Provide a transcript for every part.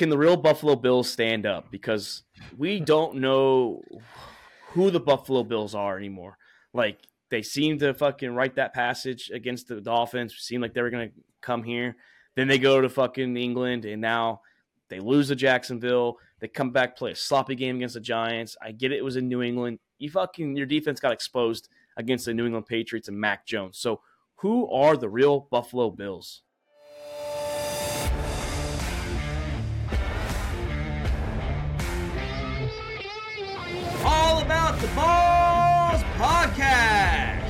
can the real Buffalo Bills stand up? Because we don't know who the Buffalo Bills are anymore. Like they seem to fucking write that passage against the Dolphins. Seemed like they were gonna come here. Then they go to fucking England, and now they lose to Jacksonville. They come back, play a sloppy game against the Giants. I get it; it was in New England. You fucking your defense got exposed against the New England Patriots and Mac Jones. So, who are the real Buffalo Bills? The balls podcast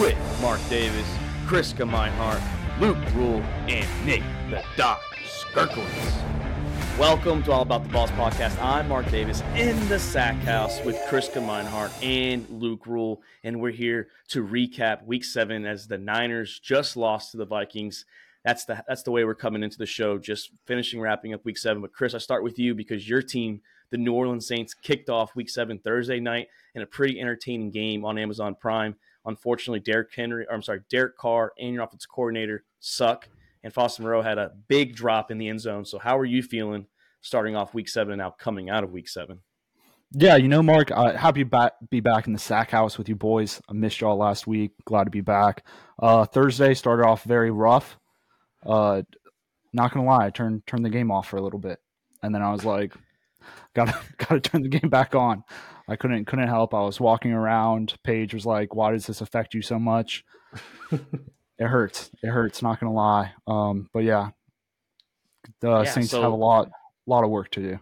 with Mark Davis, Kriska Meinhardt, Luke Rule, and Nick the Doc Skirkowitz. Welcome to All About the Balls podcast. I'm Mark Davis in the Sack House with Kriska Meinhardt and Luke Rule, and we're here to recap Week Seven as the Niners just lost to the Vikings. That's the that's the way we're coming into the show, just finishing wrapping up Week Seven. But Chris, I start with you because your team, the New Orleans Saints, kicked off Week Seven Thursday night in a pretty entertaining game on Amazon Prime. Unfortunately, Derrick Henry, or I'm sorry, Derek Carr and your offensive coordinator suck, and Foster Moreau had a big drop in the end zone. So, how are you feeling starting off Week Seven and now coming out of Week Seven? Yeah, you know, Mark, uh, happy to be back in the sack house with you boys. I missed y'all last week. Glad to be back. Uh, Thursday started off very rough. Uh, not gonna lie, I turned turned the game off for a little bit, and then I was like, gotta gotta turn the game back on. I couldn't couldn't help. I was walking around. Paige was like, "Why does this affect you so much?" it hurts. It hurts. Not gonna lie. Um, but yeah, the yeah, Saints so have a lot lot of work to do.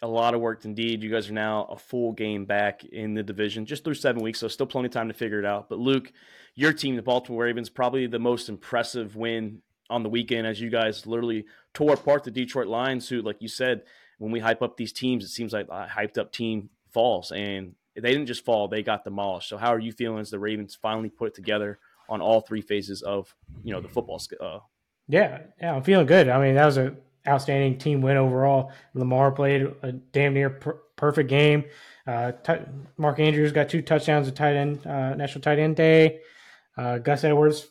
A lot of work indeed. You guys are now a full game back in the division, just through seven weeks, so still plenty of time to figure it out. But Luke, your team, the Baltimore Ravens, probably the most impressive win on the weekend as you guys literally tore apart the Detroit Lions, who, like you said, when we hype up these teams, it seems like a hyped up team falls, and they didn't just fall; they got demolished. So, how are you feeling as the Ravens finally put it together on all three phases of you know the football? Uh, yeah, yeah, I'm feeling good. I mean, that was a outstanding team win overall. Lamar played a damn near per- perfect game. Uh, t- Mark Andrews got two touchdowns at tight end, uh, National Tight End Day. Uh, Gus Edwards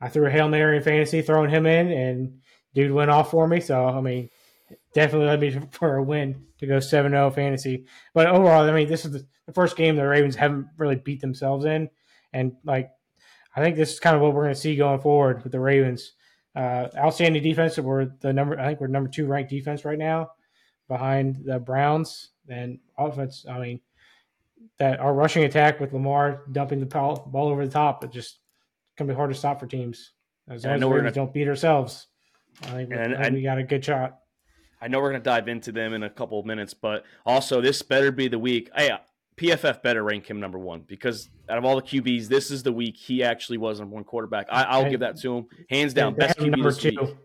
I threw a hail mary in fantasy, throwing him in, and dude went off for me. So I mean, definitely led me for a win to go 7-0 fantasy. But overall, I mean, this is the, first game the Ravens haven't really beat themselves in, and like I think this is kind of what we're going to see going forward with the Ravens. Uh, outstanding defense. We're the number. I think we're number two ranked defense right now, behind the Browns. And offense. I mean, that our rushing attack with Lamar dumping the ball, ball over the top. It just gonna be hard to stop for teams. As long as we don't beat ourselves, I think, and I think we got a good shot. I know we're gonna dive into them in a couple of minutes, but also this better be the week. Hey, PFF better rank him number one because out of all the QBs, this is the week he actually was number one quarterback. I, will give that to him, hands down. Best QB number two. Week.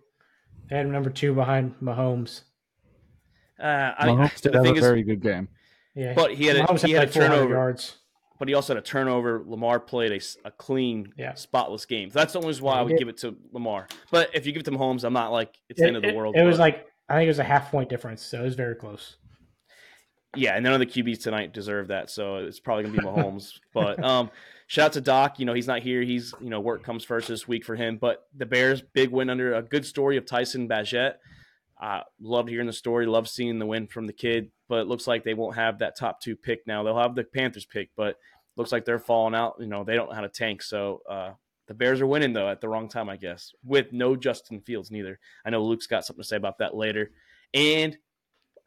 They had him number two behind Mahomes. Uh, I, Mahomes did have a very good game. Yeah, but he had a, he had, had a turnover. Yards but he also had a turnover. Lamar played a, a clean, yeah. spotless game. So that's the only reason why I would give it to Lamar. But if you give it to Mahomes, I'm not like it's the end of the world. It, it was like I think it was a half point difference, so it was very close. Yeah, and none of the QBs tonight deserve that, so it's probably gonna be Mahomes. but um, shout out to Doc. You know he's not here. He's you know work comes first this week for him. But the Bears big win under a good story of Tyson Bagent. Uh, loved hearing the story. Love seeing the win from the kid but it looks like they won't have that top two pick now. They'll have the Panthers pick, but looks like they're falling out. You know, they don't know how to tank. So uh, the Bears are winning though at the wrong time, I guess, with no Justin Fields neither. I know Luke's got something to say about that later. And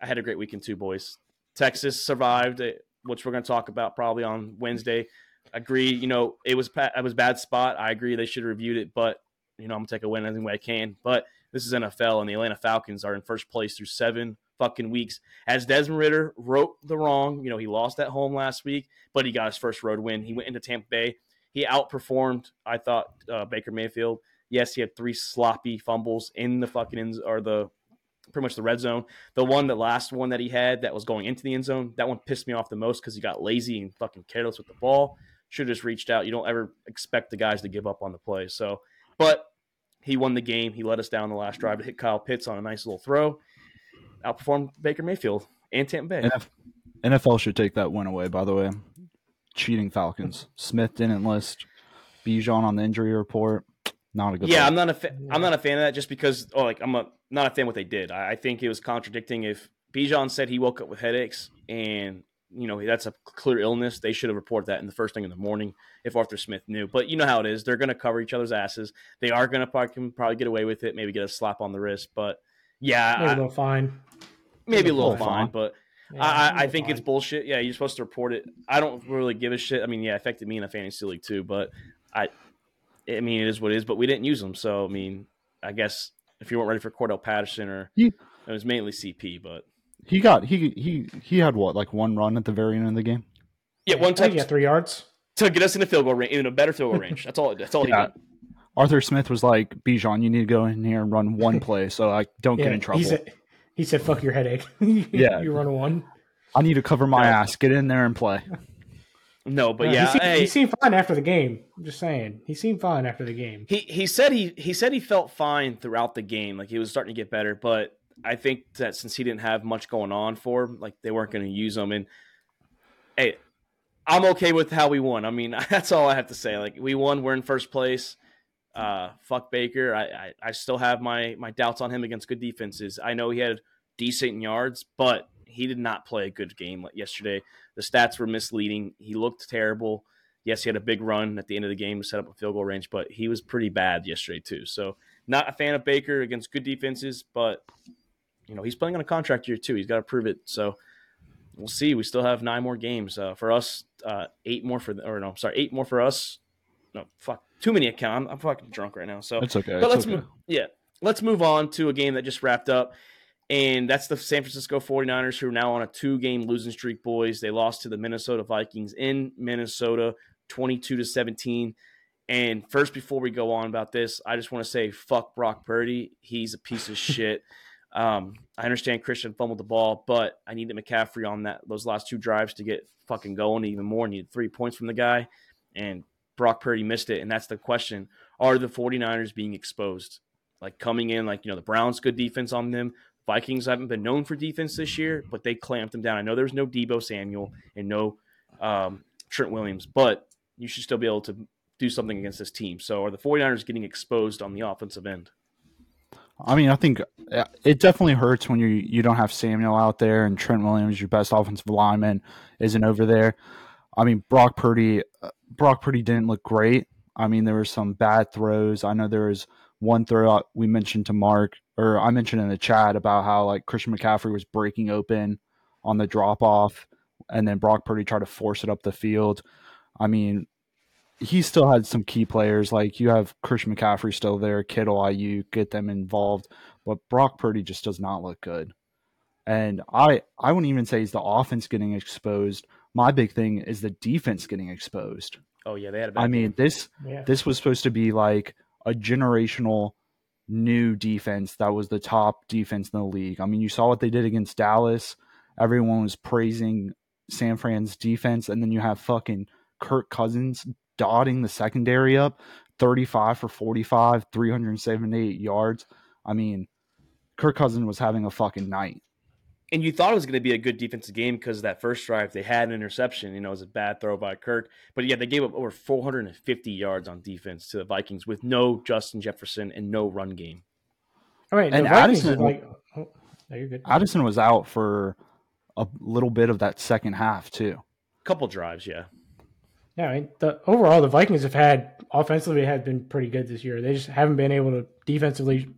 I had a great weekend too, boys. Texas survived, which we're going to talk about probably on Wednesday. Agree, you know, it was it was bad spot. I agree they should have reviewed it, but you know, I'm gonna take a win any way I can. But this is NFL, and the Atlanta Falcons are in first place through seven fucking weeks. As Desmond Ridder wrote the wrong, you know, he lost at home last week, but he got his first road win. He went into Tampa Bay. He outperformed, I thought, uh, Baker Mayfield. Yes, he had three sloppy fumbles in the fucking ends or the pretty much the red zone. The one, the last one that he had that was going into the end zone, that one pissed me off the most because he got lazy and fucking careless with the ball. Should have just reached out. You don't ever expect the guys to give up on the play. So, but he won the game. He let us down the last drive to hit Kyle Pitts on a nice little throw outperformed Baker Mayfield and Tampa Bay. NFL should take that win away. By the way, cheating Falcons. Smith didn't list Bijan on the injury report. not a good. Yeah, look. I'm not a fa- I'm not a fan of that just because oh like I'm a, not a fan of what they did. I, I think it was contradicting if Bijan said he woke up with headaches and you know that's a clear illness. They should have reported that in the first thing in the morning if Arthur Smith knew. But you know how it is. They're going to cover each other's asses. They are going to probably, probably get away with it. Maybe get a slap on the wrist. But yeah, Maybe a I- little fine. maybe a little little fine. fine. But Yeah, I, I, a I little think it's bullshit. Yeah, you're supposed to report it. I don't really give a shit. I mean, yeah, it affected me in a fantasy league too, but I, I mean, it is what it is. But we didn't use them, so I mean, I guess if you weren't ready for Cordarrelle Patterson or He- it was mainly CP, but he got he he he had what like one run at the very end of the game. yeah, one I think touch three yards. to get us in the field goal range, in a better field goal range. That's all. That's all Yeah. he did. Arthur Smith was like, Bijan, you need to go in here and run one play so I don't Yeah, get in trouble. He said, he said, "Fuck your headache." Yeah. you run a one. I need to cover my Yeah. ass. Get in there and play. No, but Uh, yeah, he seemed, hey, he seemed fine after the game. I'm just saying, he seemed fine after the game. he he said he he said he felt fine throughout the game, like he was starting to get better. But I think that since he didn't have much going on for him, like they weren't going to use him. And hey, I'm okay with how we won. I mean, that's all I have to say. Like we won, we're in first place. Uh, fuck Baker. I, I I still have my my doubts on him against good defenses. I know he had decent yards, but he did not play a good game yesterday. The stats were misleading. He looked terrible. Yes, he had a big run at the end of the game to set up a field goal range, but he was pretty bad yesterday too. So not a fan of Baker against good defenses, but you know he's playing on a contract year too. He's got to prove it. So we'll see. We still have nine more games uh, for us. Uh, eight more for the, or no, sorry, eight more for us. No, fuck, too many account. I'm, I'm fucking drunk right now. So It's okay. but let's okay. move. Yeah, let's move on to a game that just wrapped up, and that's the San Francisco 49ers, who are now on a two-game losing streak. Boys, they lost to the Minnesota Vikings in Minnesota, 22 to 17. And first, before we go on about this, I just want to say, fuck Brock Purdy. He's a piece of shit. Um, I understand Christian fumbled the ball, but I needed McCaffrey on that those last two drives to get fucking going even more. I Needed three points from the guy, and Brock Purdy missed it. And that's the question: Are the 49ers being exposed? Like coming in, like you know, the Browns good defense on them. Vikings haven't been known for defense this year, but they clamped them down. I know there's no Deebo Samuel and no um, Trent Williams, but you should still be able to do something against this team. So are the 49ers getting exposed on the offensive end? I mean, I think uh, it definitely hurts when you you don't have Samuel out there and Trent Williams, your best offensive lineman, isn't over there. I mean, Brock Purdy, uh, Brock Purdy didn't look great. I mean, there were some bad throws. I know there was one throw we mentioned to Mark, or I mentioned in the chat about how like Christian McCaffrey was breaking open on the drop off, and then Brock Purdy tried to force it up the field. I mean, he still had some key players like you have Christian McCaffrey still there, Kittle, Aiyuk, get them involved, but Brock Purdy just does not look good. And I I wouldn't even say he's the offense getting exposed. My big thing is the defense getting exposed. Oh yeah, they had a bad I mean, game. this Yeah. this was supposed to be like a generational new defense that was the top defense in the league. I mean, you saw what they did against Dallas. Everyone was praising San Fran's defense, and then you have fucking Kirk Cousins dotting the secondary up 35 for 45, 378 yards. I mean, Kirk Cousins was having a fucking night. And you thought it was going to be a good defensive game because that first drive they had an interception. You know, it was a bad throw by Kirk, but yeah, they gave up over 450 yards on defense to the Vikings with no Justin Jefferson and no run game. All right, And the Addison- are like, oh, no, you're good. Addison was out for a little bit of that second half, too. Couple drives, yeah. Yeah, I mean, the overall the Vikings have had offensively have been pretty good this year. They just haven't been able to defensively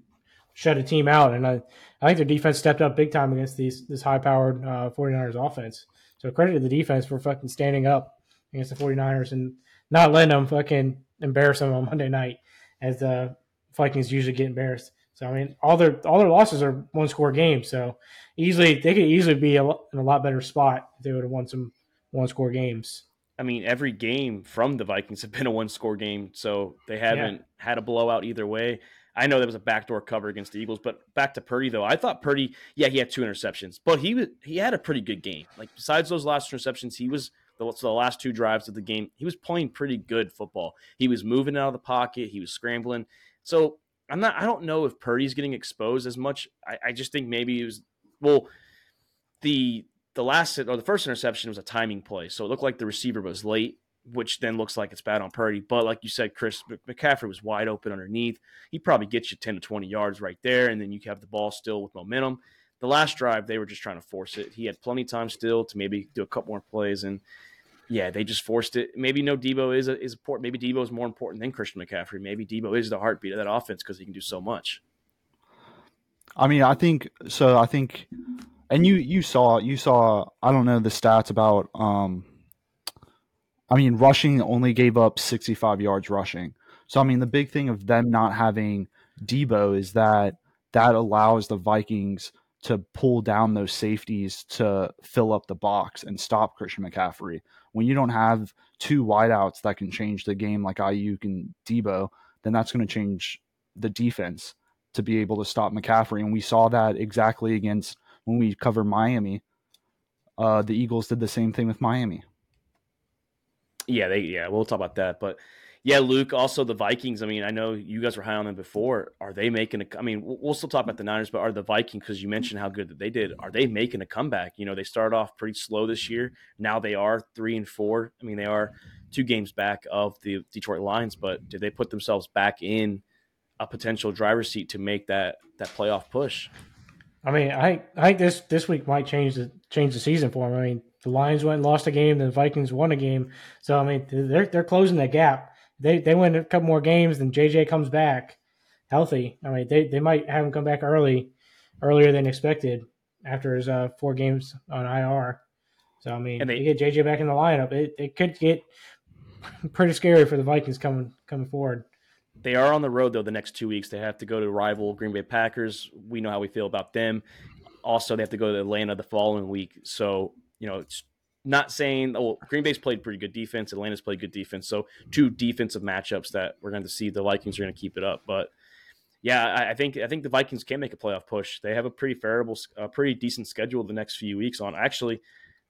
shut a team out, and I, I think their defense stepped up big time against these this high powered uh, 49ers offense. So credit to the defense for fucking standing up against the 49ers and not letting them fucking embarrass them on Monday night, as the Vikings usually get embarrassed. So I mean, all their all their losses are one score games. So easily they could easily be a, in a lot better spot if they would have won some one score games. I mean, every game from the Vikings have been a one score game, so they haven't had a blowout either way. I know there was a backdoor cover against the Eagles, but back to Purdy though. I thought Purdy, yeah, he had two interceptions, but he was he had a pretty good game. Like besides those last interceptions, he was the, so the last two drives of the game, he was playing pretty good football. He was moving out of the pocket, he was scrambling. So I'm not. I don't know if Purdy's getting exposed as much. I, I just think maybe it was well the the last or the first interception was a timing play, so it looked like the receiver was late which then looks like it's bad on Purdy. But like you said, Chris McCaffrey was wide open underneath. He probably gets you 10 to 20 yards right there, and then you have the ball still with momentum. The last drive, they were just trying to force it. He had plenty of time still to maybe do a couple more plays, and yeah, they just forced it. Maybe no Deebo is a, is important. Maybe Deebo is more important than Christian McCaffrey. Maybe Deebo is the heartbeat of that offense because he can do so much. I mean, I think so. I think, and you you saw you saw. I don't know the stats about. um I mean, rushing only gave up 65 yards rushing. So I mean, the big thing of them not having Deebo is that that allows the Vikings to pull down those safeties to fill up the box and stop Christian McCaffrey. When you don't have two wideouts that can change the game like Aiyuk and Deebo, then that's going to change the defense to be able to stop McCaffrey. And we saw that exactly against when we covered Miami. Uh, the Eagles did the same thing with Miami. Yeah, they yeah, we'll talk about that. But yeah, Luke, also the Vikings. I mean, I know you guys were high on them before. Are they making a I mean, we'll still talk about the Niners, but are the Vikings because you mentioned how good that they did, are they making a comeback? You know, they started off pretty slow this year. Now they are 3 and 4. I mean, they are two games back of the Detroit Lions, but did they put themselves back in a potential driver's seat to make that that playoff push. I mean, I I think this this week might change the change the season for them. I mean, the Lions went and lost a game, the Vikings won a game, so I mean they're they're closing the gap. They they win a couple more games, then JJ comes back healthy. I mean, they they might have him come back early, earlier than expected after his uh, four games on IR. So I mean, and they, get JJ back in the lineup, it, it could get pretty scary for the Vikings coming coming forward. They are on the road though the next two weeks. They have to go to rival Green Bay Packers. We know how we feel about them. Also, they have to go to Atlanta the following week. So you know, it's not saying oh Green Bay's played pretty good defense. Atlanta's played good defense. So two defensive matchups that we're going to see. The Vikings are going to keep it up, but yeah, I think I think the Vikings can make a playoff push. They have a pretty favorable, a pretty decent schedule the next few weeks. On actually,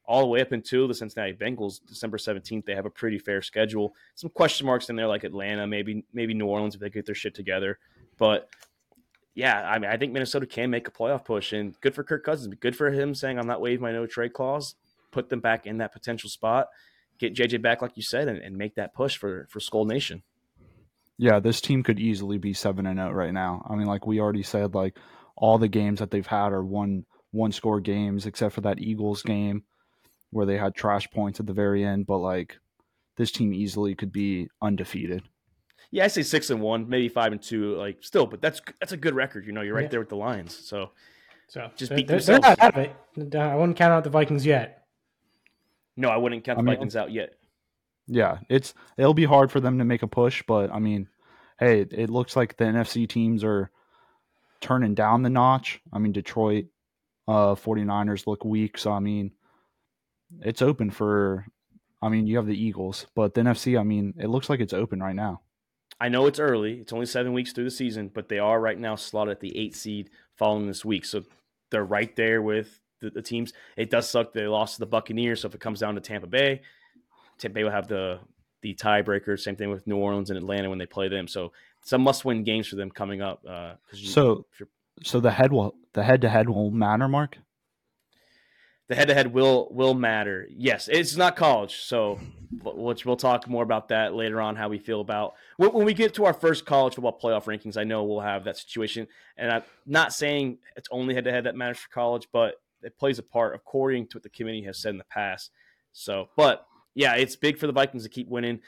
all the way up until the Cincinnati Bengals, December 17th, they have a pretty fair schedule. Some question marks in there like Atlanta, maybe maybe New Orleans if they get their shit together. But yeah, I mean, I think Minnesota can make a playoff push, and good for Kirk Cousins. Good for him saying I'm not waiving my no trade clause. Put them back in that potential spot. Get JJ back, like you said, and, and make that push for for Skol Nation. Yeah, this team could easily be seven and zero oh right now. I mean, like we already said, like all the games that they've had are one one score games, except for that Eagles game where they had trash points at the very end, but like this team easily could be undefeated. Yeah, I say six and one, maybe five and two, like still, but that's that's a good record. You know, you're right yeah. there with the Lions, so so just beat they're, they're not out of it. I wouldn't count out the Vikings yet. No, I wouldn't count the mean, Vikings out yet. Yeah, it's it'll be hard for them to make a push, but I mean, hey, it, it looks like the NFC teams are turning down the notch. I mean, Detroit, uh, 49ers look weak, so I mean, it's open for. I mean, you have the Eagles, but the NFC. I mean, it looks like it's open right now. I know it's early; it's only seven weeks through the season, but they are right now slotted at the eight seed following this week, so they're right there with the, the teams. It does suck they lost to the Buccaneers, so if it comes down to Tampa Bay, Tampa Bay will have the the tiebreaker. Same thing with New Orleans and Atlanta when they play them. So some must win games for them coming up. Uh, so so the head will the head to head will matter, Mark the head to head will will matter. Yes, it's not college, so which we'll talk more about that later on. How we feel about when we get to our first college football playoff rankings. I know we'll have that situation, and I'm not saying it's only head to head that matters for college, but it plays a part according to what the committee has said in the past. So, but yeah, it's big for the Vikings to keep winning.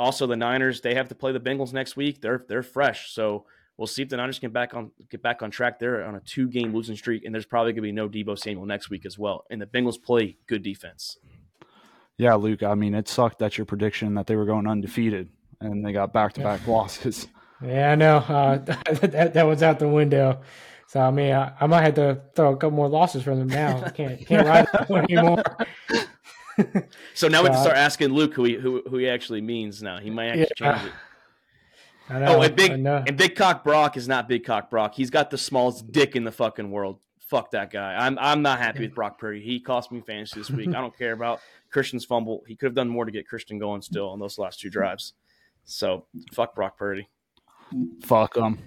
Also, the Niners they have to play the Bengals next week. They're they're fresh, so We'll see if the Niners can back on get back on track. They're on a two game losing streak, and there's probably going to be no Deebo Samuel next week as well. And the Bengals play good defense. Yeah, Luke. I mean, it sucked that your prediction that they were going undefeated and they got back to back losses. Yeah, I know. Uh, that, that was out the window. So I mean, I, I, might have to throw a couple more losses from them now. I can't can't ride that one anymore. so now we have to start asking Luke who he who, who he actually means. Now he might actually yeah. change it. Know, oh, and big and big cock Brock is not big cock Brock. He's got the smallest dick in the fucking world. Fuck that guy. I'm I'm not happy with Brock Purdy. He cost me fantasy this week. I don't care about Christian's fumble. He could have done more to get Christian going still on those last two drives. So fuck Brock Purdy. Fuck him.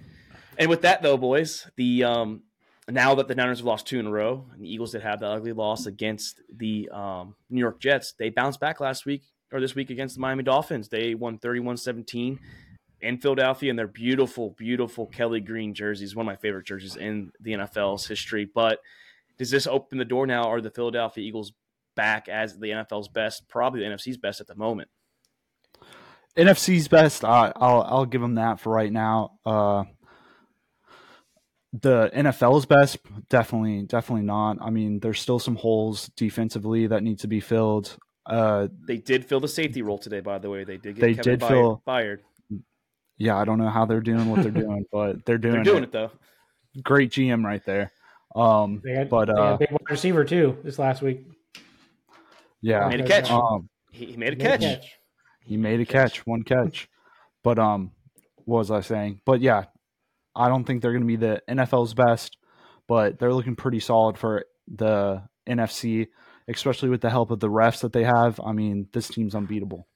And with that though, boys, the um now that the Niners have lost two in a row, and the Eagles did have the ugly loss against the um, New York Jets, they bounced back last week or this week against the Miami Dolphins. They won 31-17 in Philadelphia, and they're beautiful, beautiful Kelly green jerseys. One of my favorite jerseys in the NFL's history. But does this open the door now? Are the Philadelphia Eagles back as the NFL's best, probably the NFC's best at the moment? NFC's best. I, will I'll give them that for right now. Uh, the NFL's best, definitely, definitely not. I mean, there's still some holes defensively that need to be filled. Uh, they did fill the safety role today, by the way. They did. they Kevin did fill fired. Yeah, I don't know how they're doing what they're doing, but they're doing. They're doing it. it though. Great GM right there. Um, they had, but they uh, had big wide receiver too this last week. Yeah, made a catch. Um, he, he made a catch. Made a catch. He made a catch, one catch. But um, what was I saying? But yeah, I don't think they're going to be the NFL's best, but they're looking pretty solid for the NFC, especially with the help of the refs that they have. I mean, this team's unbeatable.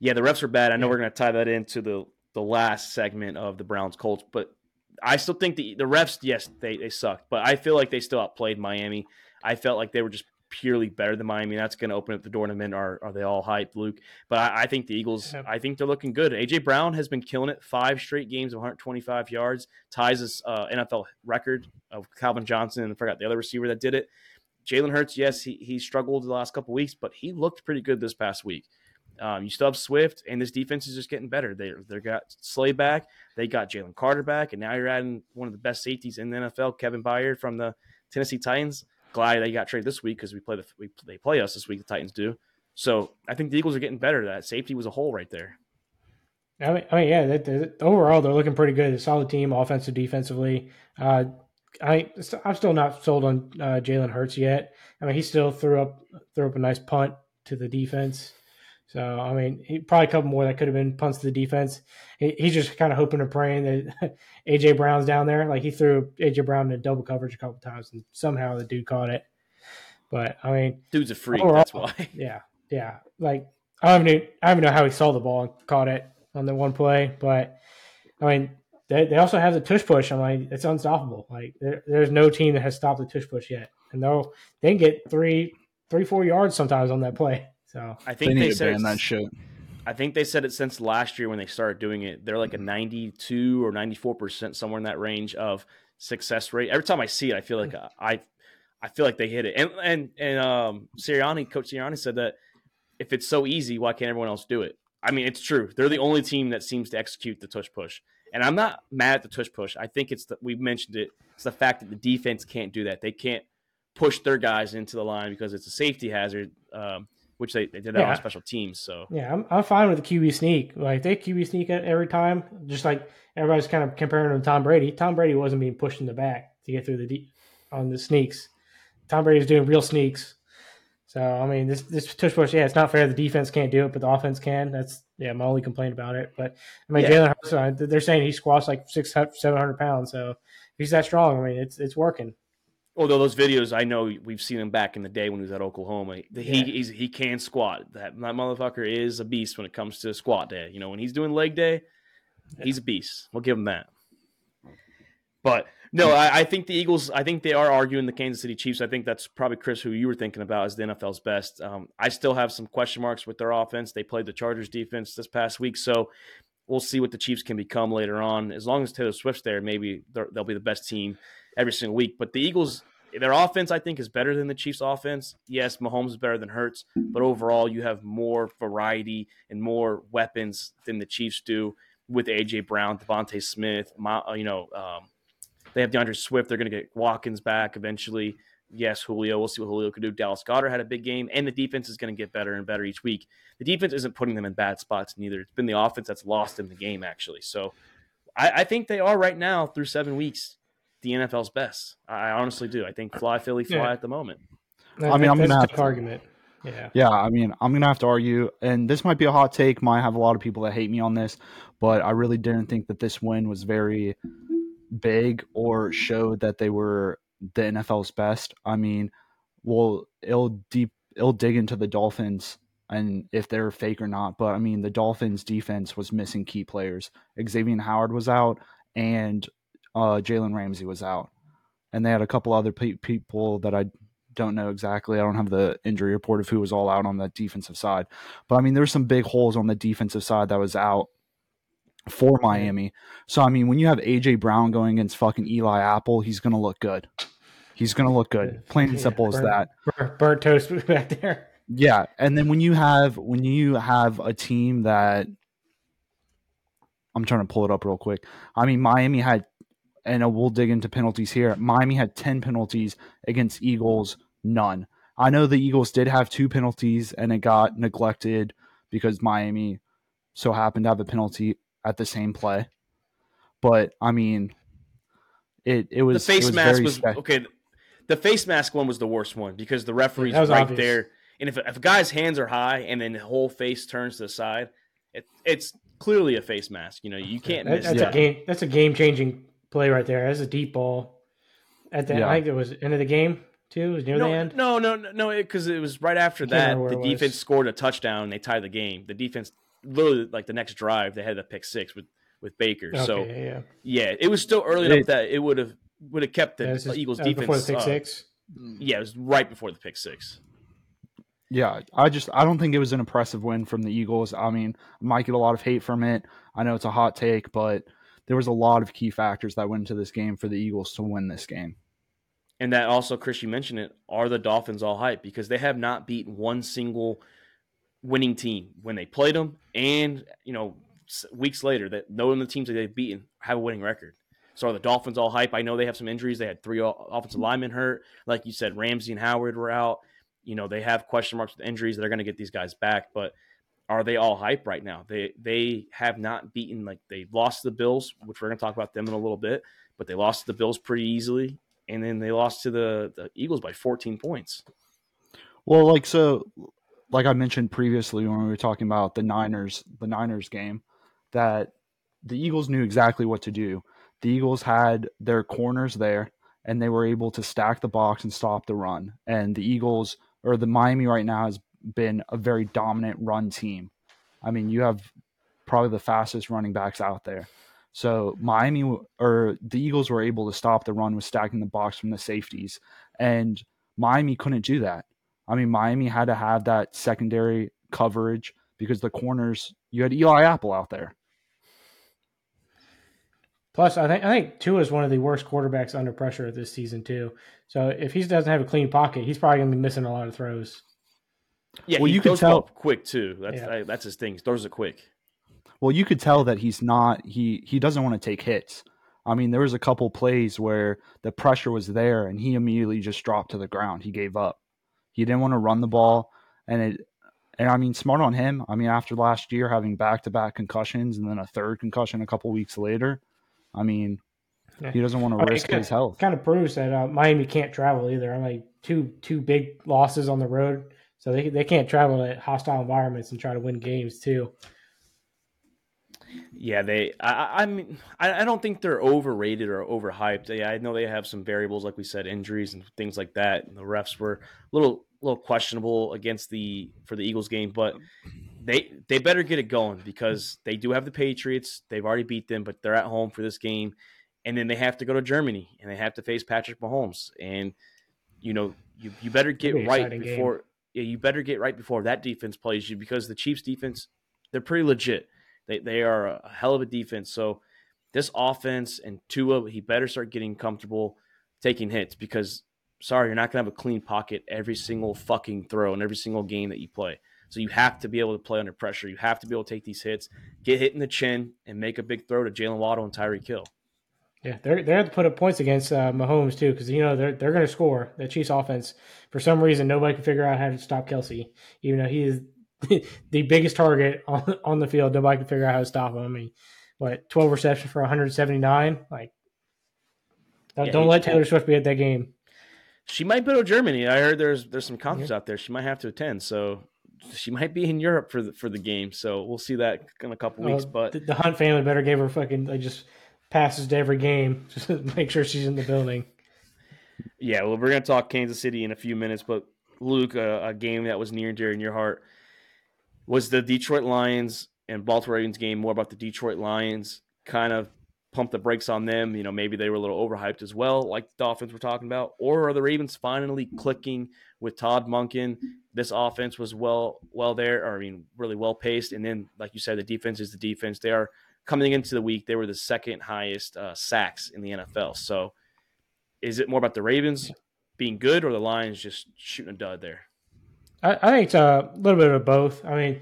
Yeah, the refs are bad. I know we're going to tie that into the the last segment of the Browns Colts, but I still think the the refs, yes, they they sucked, but I feel like they still outplayed Miami. I felt like they were just purely better than Miami. That's going to open up the door in a minute. Are, are they all hyped, Luke? But I, I think the Eagles, yeah. I think they're looking good. AJ Brown has been killing it. Five straight games of 125 yards, ties his uh, NFL record of Calvin Johnson. And I forgot the other receiver that did it. Jalen Hurts, yes, he, he struggled the last couple weeks, but he looked pretty good this past week. Um, you still have Swift, and this defense is just getting better. They they got Slay back, they got Jalen Carter back, and now you're adding one of the best safeties in the NFL, Kevin Byard from the Tennessee Titans glad they got traded this week because we play the we they play us this week. The Titans do. So I think the Eagles are getting better. That safety was a hole right there. I mean, I mean yeah. Overall, they're looking pretty good. A solid team, offensive, defensively. Uh, I I'm still not sold on uh, Jalen Hurts yet. I mean, he still threw up threw up a nice punt to the defense. So I mean, he, probably a couple more that could have been punts to the defense. He, he's just kind of hoping and praying that AJ Brown's down there. Like he threw AJ Brown in double coverage a couple times, and somehow the dude caught it. But I mean, dude's a freak. Overall, that's why. Yeah, yeah. Like I don't even I don't even know how he saw the ball and caught it on the one play, but I mean, they, they also have the tush push. I'm like, it's unstoppable. Like there, there's no team that has stopped the tush push yet, and they'll they can get three three four yards sometimes on that play. So I think they, they said that shit. I think they said it since last year when they started doing it. They're like a 92 or 94 percent somewhere in that range of success rate. Every time I see it, I feel like I I feel like they hit it. And and and um Sirianni, Coach Sirianni said that if it's so easy, why can't everyone else do it? I mean, it's true. They're the only team that seems to execute the tush push. And I'm not mad at the tush push. I think it's that we've mentioned it. It's the fact that the defense can't do that. They can't push their guys into the line because it's a safety hazard. Um, which they, they did that yeah. on special teams. So yeah, I'm, I'm fine with the QB sneak. Like they QB sneak every time, just like everybody's kind of comparing him to Tom Brady. Tom Brady wasn't being pushed in the back to get through the deep on the sneaks. Tom Brady's doing real sneaks. So I mean, this this tush push, yeah, it's not fair. The defense can't do it, but the offense can. That's yeah, my only complaint about it. But I mean, yeah. Jalen Hurts, uh, they're saying he squats like six seven hundred pounds. So if he's that strong, I mean, it's it's working. Although those videos, I know we've seen him back in the day when he was at Oklahoma. He yeah. he can squat. That that motherfucker is a beast when it comes to squat day. You know, when he's doing leg day, he's a beast. We'll give him that. But no, I, I, think the Eagles. I think they are arguing the Kansas City Chiefs. I think that's probably Chris, who you were thinking about as the NFL's best. Um, I still have some question marks with their offense. They played the Chargers defense this past week, so we'll see what the Chiefs can become later on. As long as Taylor Swift's there, maybe they'll be the best team every single week. But the Eagles, their offense, I think, is better than the Chiefs' offense. Yes, Mahomes is better than Hurts, but overall, you have more variety and more weapons than the Chiefs do with AJ Brown, DeVonta Smith, you know. Um, they have D'Andre Swift. They're going to get Watkins back eventually. Yes, Julio. We'll see what Julio can do. Dallas Goedert had a big game, and the defense is going to get better and better each week. The defense isn't putting them in bad spots neither. It's been the offense that's lost in the game actually. So I, I think they are right now through seven weeks the NFL's best. I honestly do. I think fly Philly fly yeah. at the moment. I, I mean, I'm gonna have to, argument. Yeah. Yeah, I mean, I'm gonna have to argue, and this might be a hot take. Might have a lot of people that hate me on this, but I really didn't think that this win was very big or showed that they were the NFL's best. I mean, well, it'll deep it'll dig into the Dolphins and if they're fake or not. But I mean, the Dolphins defense was missing key players. Xavier Howard was out, and uh, Jalen Ramsey was out, and they had a couple other pe- people that I don't know exactly. I don't have the injury report of who was all out on the defensive side, but I mean, there's some big holes on the defensive side that was out for Miami. So I mean, when you have AJ Brown going against fucking Eli Apple, he's gonna look good. He's gonna look good. Plain and simple as that. Burnt toast back there. Yeah, and then when you have when you have a team that I'm trying to pull it up real quick. I mean, Miami had, and uh, we'll dig into penalties here. Miami had 10 penalties against Eagles, none. I know the Eagles did have two penalties and it got neglected because Miami so happened to have a penalty at the same play. But I mean, it it was the face was mask was spe- okay. The face mask one was the worst one because the referee's That right obvious. there, and if, if a guy's hands are high and then the whole face turns to the side, it, it's clearly a face mask. You know, you can't That- miss that's that. a game. That's a game changing play right there. That's a deep ball. At the Yeah. I think it was end of the game too. It was near No, the end. no, no, no, no, because it, was right after that. The it was. defense scored a touchdown. and They tied the game. The defense literally like the next drive they had a pick six with with Baker. Okay, so yeah, yeah. yeah, it was still early It- enough that it would have would have kept the Yeah, this is- Eagles that was defense before the pick uh, six. Yeah, it was right before the pick six. Yeah, I just I don't think it was an impressive win from the Eagles. I mean, I might get a lot of hate from it. I know it's a hot take, but there was a lot of key factors that went into this game for the Eagles to win this game. And that also, Chris, you mentioned it. Are the Dolphins all hype because they have not beaten one single winning team when they played them, and you know weeks later that knowing the teams that they've beaten have a winning record. So are the Dolphins all hype? I know they have some injuries. They had three offensive linemen hurt, like you said. Ramsey and Howard were out. You know they have question marks with injuries. They're going to get these guys back, but are they all hype right now? They they have not beaten like they lost the Bills, which we're going to talk about them in a little bit, but they lost the Bills pretty easily and then they lost to the, the Eagles by 14 points. Well, like so, like I mentioned previously when we were talking about the Niners, the Niners game, that the Eagles knew exactly what to do. The Eagles had their corners there, and they were able to stack the box and stop the run. And the Eagles or the Miami right now has been a very dominant run team. I mean, you have probably the fastest running backs out there. So Miami or the Eagles were able to stop the run with stacking the box from the safeties, and Miami couldn't do that. I mean, Miami had to have that secondary coverage because the corners you had Eli Apple out there. Plus, I think I think Tua is one of the worst quarterbacks under pressure this season too. So if he doesn't have a clean pocket, he's probably going to be missing a lot of throws. Yeah, Well, you could tell- quick too. That's Yeah. I- that's his thing. He throws it quick. Well, you could tell that he's not he he doesn't want to take hits. I mean, there was a couple plays where the pressure was there and he immediately just dropped to the ground. He gave up. He didn't want to run the ball and it and I mean smart on him. I mean, after last year having back-to-back concussions and then a third concussion a couple weeks later, I mean, Yeah. he doesn't want I to mean, risk kinda- his health. Kind of proves that uh, Miami can't travel either. I'm like two two big losses on the road, so they they can't travel to hostile environments and try to win games too. Yeah, they. I, I- mean, I, I don't think they're overrated or overhyped. Yeah, I know they have some variables, like we said, injuries and things like that. And the refs were a little, little questionable against the for the Eagles game, but they they better get it going because they do have the Patriots. They've already beat them, but they're at home for this game, and then they have to go to Germany and they have to face Patrick Mahomes. And you know, you you better get right before. game. Yeah, you better get right before that defense plays you because the Chiefs defense, they're pretty legit. They they are a hell of a defense. So this offense and Tua, he better start getting comfortable taking hits because sorry, you're not gonna have a clean pocket every single fucking throw in every single game that you play. So you have to be able to play under pressure. You have to be able to take these hits, get hit in the chin, and make a big throw to Jaylen Waddle and Tyreek Hill. Yeah, they're they have to put up points against uh, Mahomes too because you know they're they're going to score. The Chiefs offense for some reason nobody can figure out how to stop Kelce, even though he is the biggest target on on the field. Nobody can figure out how to stop him. I mean, what twelve receptions for 179? Like, don't, Yeah, don't let Taylor Swift be at that game. She might go to Germany. I heard there's there's some conference out there. She might have to attend. So she might be in Europe for the for the game. So we'll see that in a couple weeks. Uh, But the, the Hunt family better give her fucking like just passes to every game just to make sure she's in the building. Yeah, well, we're going to talk Kansas City in a few minutes, but Luke, a, a game that was near and dear in your heart was the Detroit Lions and Baltimore Ravens game. More about the Detroit Lions kind of pump the brakes on them. You know, maybe they were a little overhyped as well, like the Dolphins were talking about. Or are the Ravens finally clicking with Todd Monken? This offense was well, well there, or I mean, really well paced. And then, like you said, the defense is the defense. They are coming into the week. They were the second highest uh, sacks in the NFL. So, is it more about the Ravens being good or the Lions just shooting a dud there? I, I think it's a little bit of both. I mean,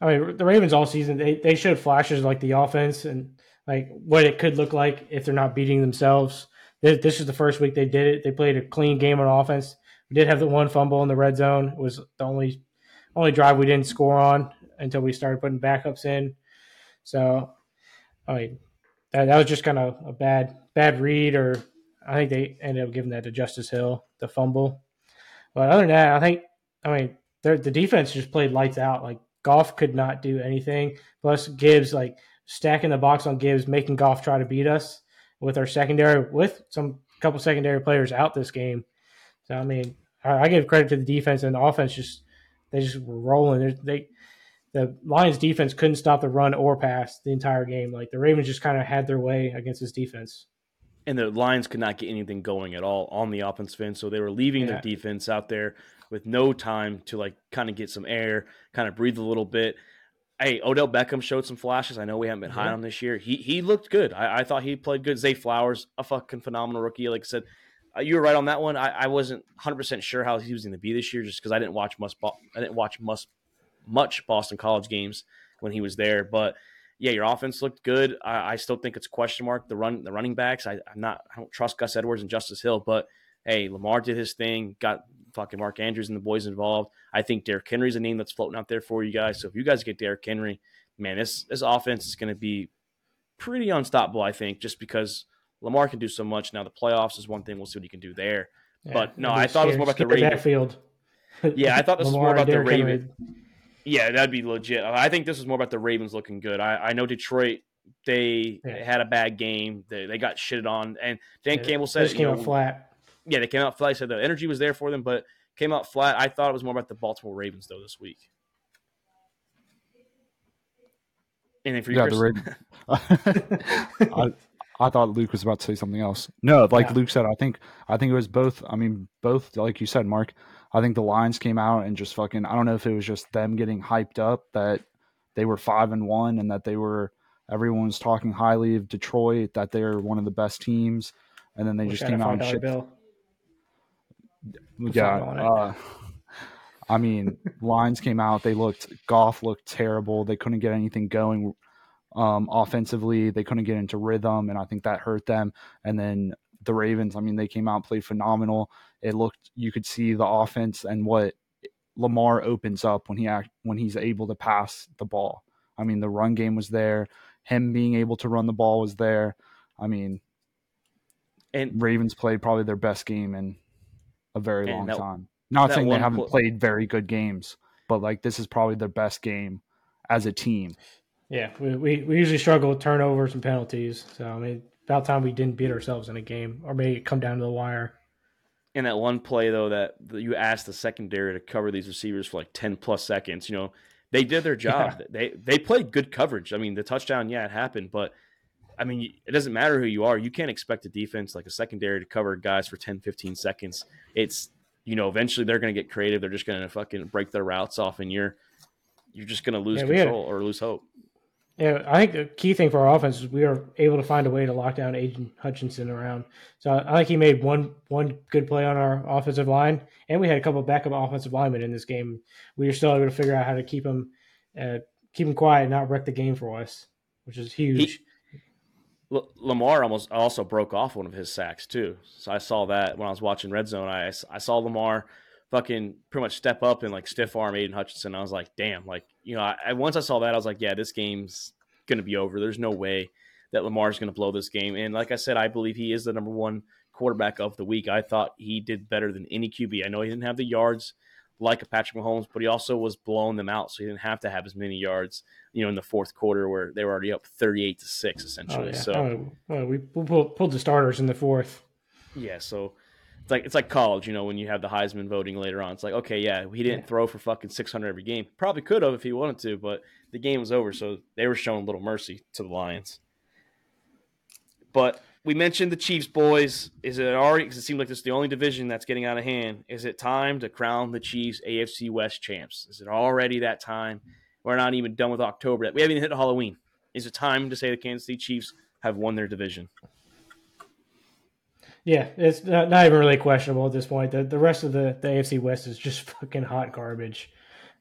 I mean, the Ravens all season they, they showed flashes like the offense and like what it could look like if they're not beating themselves. This, this is the first week they did it. They played a clean game on offense. We did have the one fumble in the red zone. It was the only only drive we didn't score on until we started putting backups in. So, I mean, that, that was just kind of a bad bad read, or I think they ended up giving that to Justice Hill, the fumble. But other than that, I think I mean the defense just played lights out. Like Goff could not do anything. Plus Gibbs like stacking the box on Gibbs, making Goff try to beat us with our secondary, with some couple secondary players out this game. So I mean, I, I give credit to the defense and the offense. Just they just were rolling. They, they the Lions defense couldn't stop the run or pass the entire game. Like the Ravens just kind of had their way against this defense. And the Lions could not get anything going at all on the offensive end, so they were leaving yeah. their defense out there with no time to like kind of get some air, kind of breathe a little bit. Hey, Odell Beckham showed some flashes. I know we haven't been high on this year. He he looked good. I, I, thought he played good. Zay Flowers, a fucking phenomenal rookie. Like I said, uh, you were right on that one. I, I wasn't 100 percent sure how he was going to be this year, just because I didn't watch much. I didn't watch much much Boston College games when he was there. But yeah, your offense looked good. I, I still think it's a question mark. The run, the running backs. I, I'm not. I don't trust Gus Edwards and Justice Hill, but hey, Lamar did his thing. Got fucking Mark Andrews and the boys involved. I think Derrick Henry's a name that's floating out there for you guys. So if you guys get Derrick Henry, man, this this offense is going to be pretty unstoppable. I think just because Lamar can do so much. Now the playoffs is one thing. We'll see what he can do there. Yeah, but no, I thought it was more about the Ravens. Backfield. Yeah, I thought this was more about the Ravens. Yeah, that'd be legit. I think this is more about the Ravens looking good. I, I know Detroit they yeah. had a bad game. They, they got shitted on, and Dan yeah, Campbell said, "They came out flat." Yeah, they came out flat. He said the energy was there for them, but came out flat. I thought it was more about the Baltimore Ravens though this week. Anything for you? Yeah, the Ravens. I, I thought Luke was about to say something else. No, like yeah. Luke said, I think I think it was both. I mean, both like you said, Mark. I think the Lions came out and just fucking. I don't know if it was just them getting hyped up that they were five and one and that they were everyone was talking highly of Detroit that they're one of the best teams, and then they just came out and shit. Bill. Yeah, uh, I mean, Lions came out. They looked Goff looked terrible. They couldn't get anything going um, offensively. They couldn't get into rhythm, and I think that hurt them. And then the Ravens, I mean, they came out played phenomenal. It looked you could see the offense and what Lamar opens up when he act when he's able to pass the ball. I mean, the run game was there. Him being able to run the ball was there. I mean, and Ravens played probably their best game in a very long that, time. Not saying they haven't pl- played very good games, but like this is probably their best game as a team. Yeah, we, we, we usually struggle with turnovers and penalties. So I mean, about time we didn't beat ourselves in a game, or maybe come down to the wire. In that one play though, that you asked the secondary to cover these receivers for like ten plus seconds, you know, they did their job. Yeah. They they played good coverage. I mean, the touchdown, yeah, it happened, but I mean, it doesn't matter who you are. You can't expect a defense like a secondary to cover guys for 10, 15 seconds. It's you know, eventually they're going to get creative. They're just going to fucking break their routes off, and you're you're just going to lose yeah, control or lose hope. Yeah, I think the key thing for our offense is we are able to find a way to lock down Aidan Hutchinson around. So I think he made one one good play on our offensive line, and we had a couple of backup offensive linemen in this game. We were still able to figure out how to keep him uh, keep him quiet and not wreck the game for us, which is huge. He, L- Lamar almost also broke off one of his sacks too. So I saw that when I was watching Red Zone. I I saw Lamar fucking pretty much step up and like stiff arm Aidan Hutchinson. I was like, damn, like you know, I, I once I saw that, I was like, yeah, this game's gonna be over. There's no way that Lamar's gonna blow this game. And like I said, I believe he is the number one quarterback of the week. I thought he did better than any QB. I know he didn't have the yards like a Patrick Mahomes, but he also was blowing them out, so he didn't have to have as many yards, you know, in the fourth quarter where they were already up thirty-eight to six, essentially. Oh, yeah. So oh, oh well, we pulled, pulled the starters in the fourth. Yeah, so it's like it's like college, you know, when you have the Heisman voting later on. It's like, okay, yeah, he didn't yeah. throw for fucking 600 every game. Probably could have if he wanted to, but the game was over, so they were showing a little mercy to the Lions. But we mentioned the Chiefs, boys. Is it already? Because it seems like this is the only division that's getting out of hand. Is it time to crown the Chiefs AFC West champs? Is it already that time? We're not even done with October yet. We haven't even hit Halloween. Is it time to say the Kansas City Chiefs have won their division? Yeah, it's not, not even really questionable at this point. The the rest of the, the AFC West is just fucking hot garbage.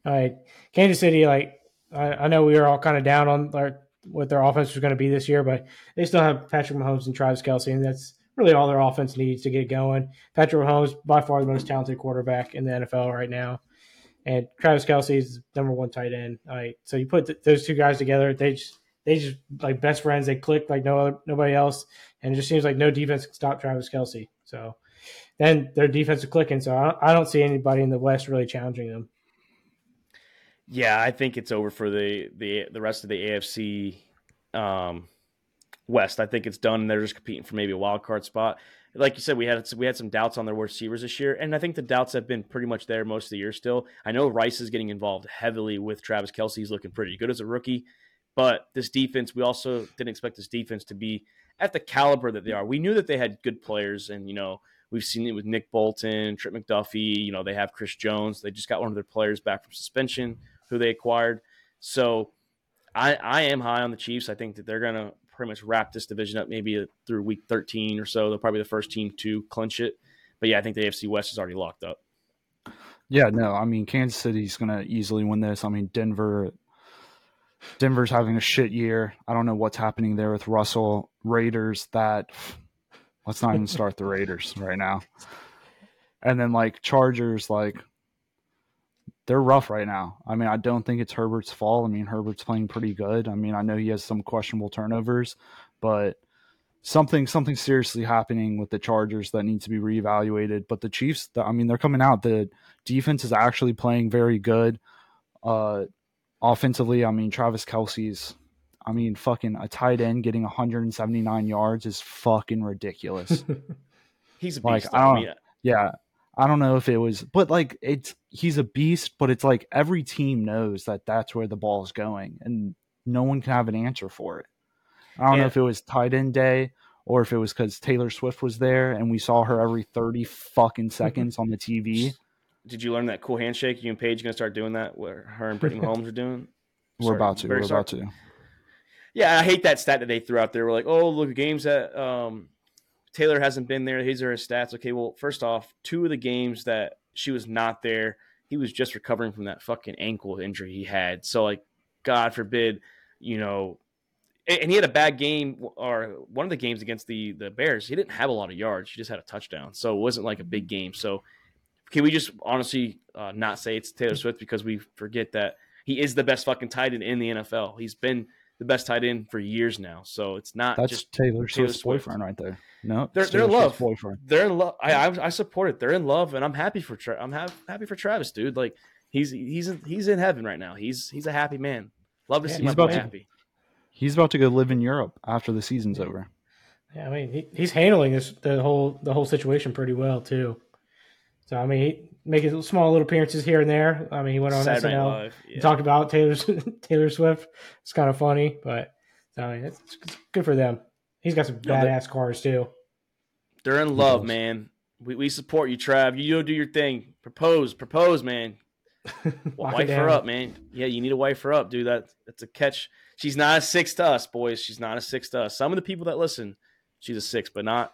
Like Kansas City, like I, I know we were all kind of down on what their offense was going to be this year, but they still have Patrick Mahomes and Travis Kelce, and that's really all their offense needs to get going. Patrick Mahomes, by far the most talented quarterback in the NFL right now, and Travis Kelce is number one tight end. All right, so you put th- those two guys together, they just they just like best friends. They click like no other, nobody else, and it just seems like no defense can stop Travis Kelce. So then their defense is clicking. So I don't, I don't see anybody in the West really challenging them. Yeah, I think it's over for the the the rest of the AFC um, West. I think it's done. and They're just competing for maybe a wild card spot. Like you said, we had we had some doubts on their receivers this year, and I think the doubts have been pretty much there most of the year. Still, I know Rice is getting involved heavily with Travis Kelce. He's looking pretty good as a rookie, but this defense, we also didn't expect this defense to be at the caliber that they are. We knew that they had good players, and you know we've seen it with Nick Bolton, Trent McDuffie. You know they have Chris Jones. They just got one of their players back from suspension who they acquired. So I, I am high on the Chiefs. I think that they're going to pretty much wrap this division up maybe uh, through week 13 or so. They'll probably be the first team to clinch it. But yeah, I think the AFC West is already locked up. Yeah, no, I mean Kansas City's going to easily win this. I mean Denver Denver's having a shit year. I don't know what's happening there with Russell Raiders that let's not even start the Raiders right now. And then like Chargers like they're rough right now. I mean, I don't think it's Herbert's fault. I mean, Herbert's playing pretty good. I mean, I know he has some questionable turnovers, but something something seriously happening with the Chargers that needs to be reevaluated. But the Chiefs, I mean, they're coming out. The defense is actually playing very good. Uh, offensively, I mean, Travis Kelce's, I mean, fucking a tight end getting 179 yards is fucking ridiculous. He's a beast. like, I don't, yeah, I don't know if it was, but like it's he's a beast, but it's like every team knows that that's where the ball is going, and no one can have an answer for it. I don't yeah. know if it was tight end day or if it was because Taylor Swift was there and we saw her every thirty fucking seconds on the TV. Did you learn that cool handshake? You and Paige gonna start doing that? Where her and Brittany Holmes are doing? We're about to. We're about to. Yeah, I hate that stat that they threw out there. We're like, oh, look, games that um, Taylor hasn't been there. These are his stats. Okay, well, first off, two of the games that she was not there, he was just recovering from that fucking ankle injury he had. So, like, God forbid, you know, and he had a bad game or one of the games against the the Bears. He didn't have a lot of yards. He just had a touchdown, so it wasn't like a big game. So, can we just honestly uh, not say it's Taylor Swift because we forget that he is the best fucking tight end in the NFL. He's been the best tight end for years now. So it's not That's just Taylor, Taylor Swift's Swift. boyfriend right there. No, they're they're in love. Boyfriend. They're in love. I, I, I support it. They're in love, and I'm happy for Tra- I'm ha- happy for Travis, dude. Like he's he's in, he's in heaven right now. He's he's a happy man. Love to yeah, see my boy to, happy. He's about to go live in Europe after the season's over. Yeah, I mean he, he's handling this the whole the whole situation pretty well too. So I mean, he making small little appearances here and there. I mean, he went on Saturday SNL, yeah. talked about Taylor Taylor Swift. It's kind of funny, but I mean, it's, it's good for them. He's got some no, badass cars too. They're in love, man. We, we support you, Trav. You go do your thing. Propose, propose, man. wife her up, man. Yeah, you need to wife her up, dude. That that's a catch. She's not a six to us, boys. She's not a six to us. Some of the people that listen, she's a six, but not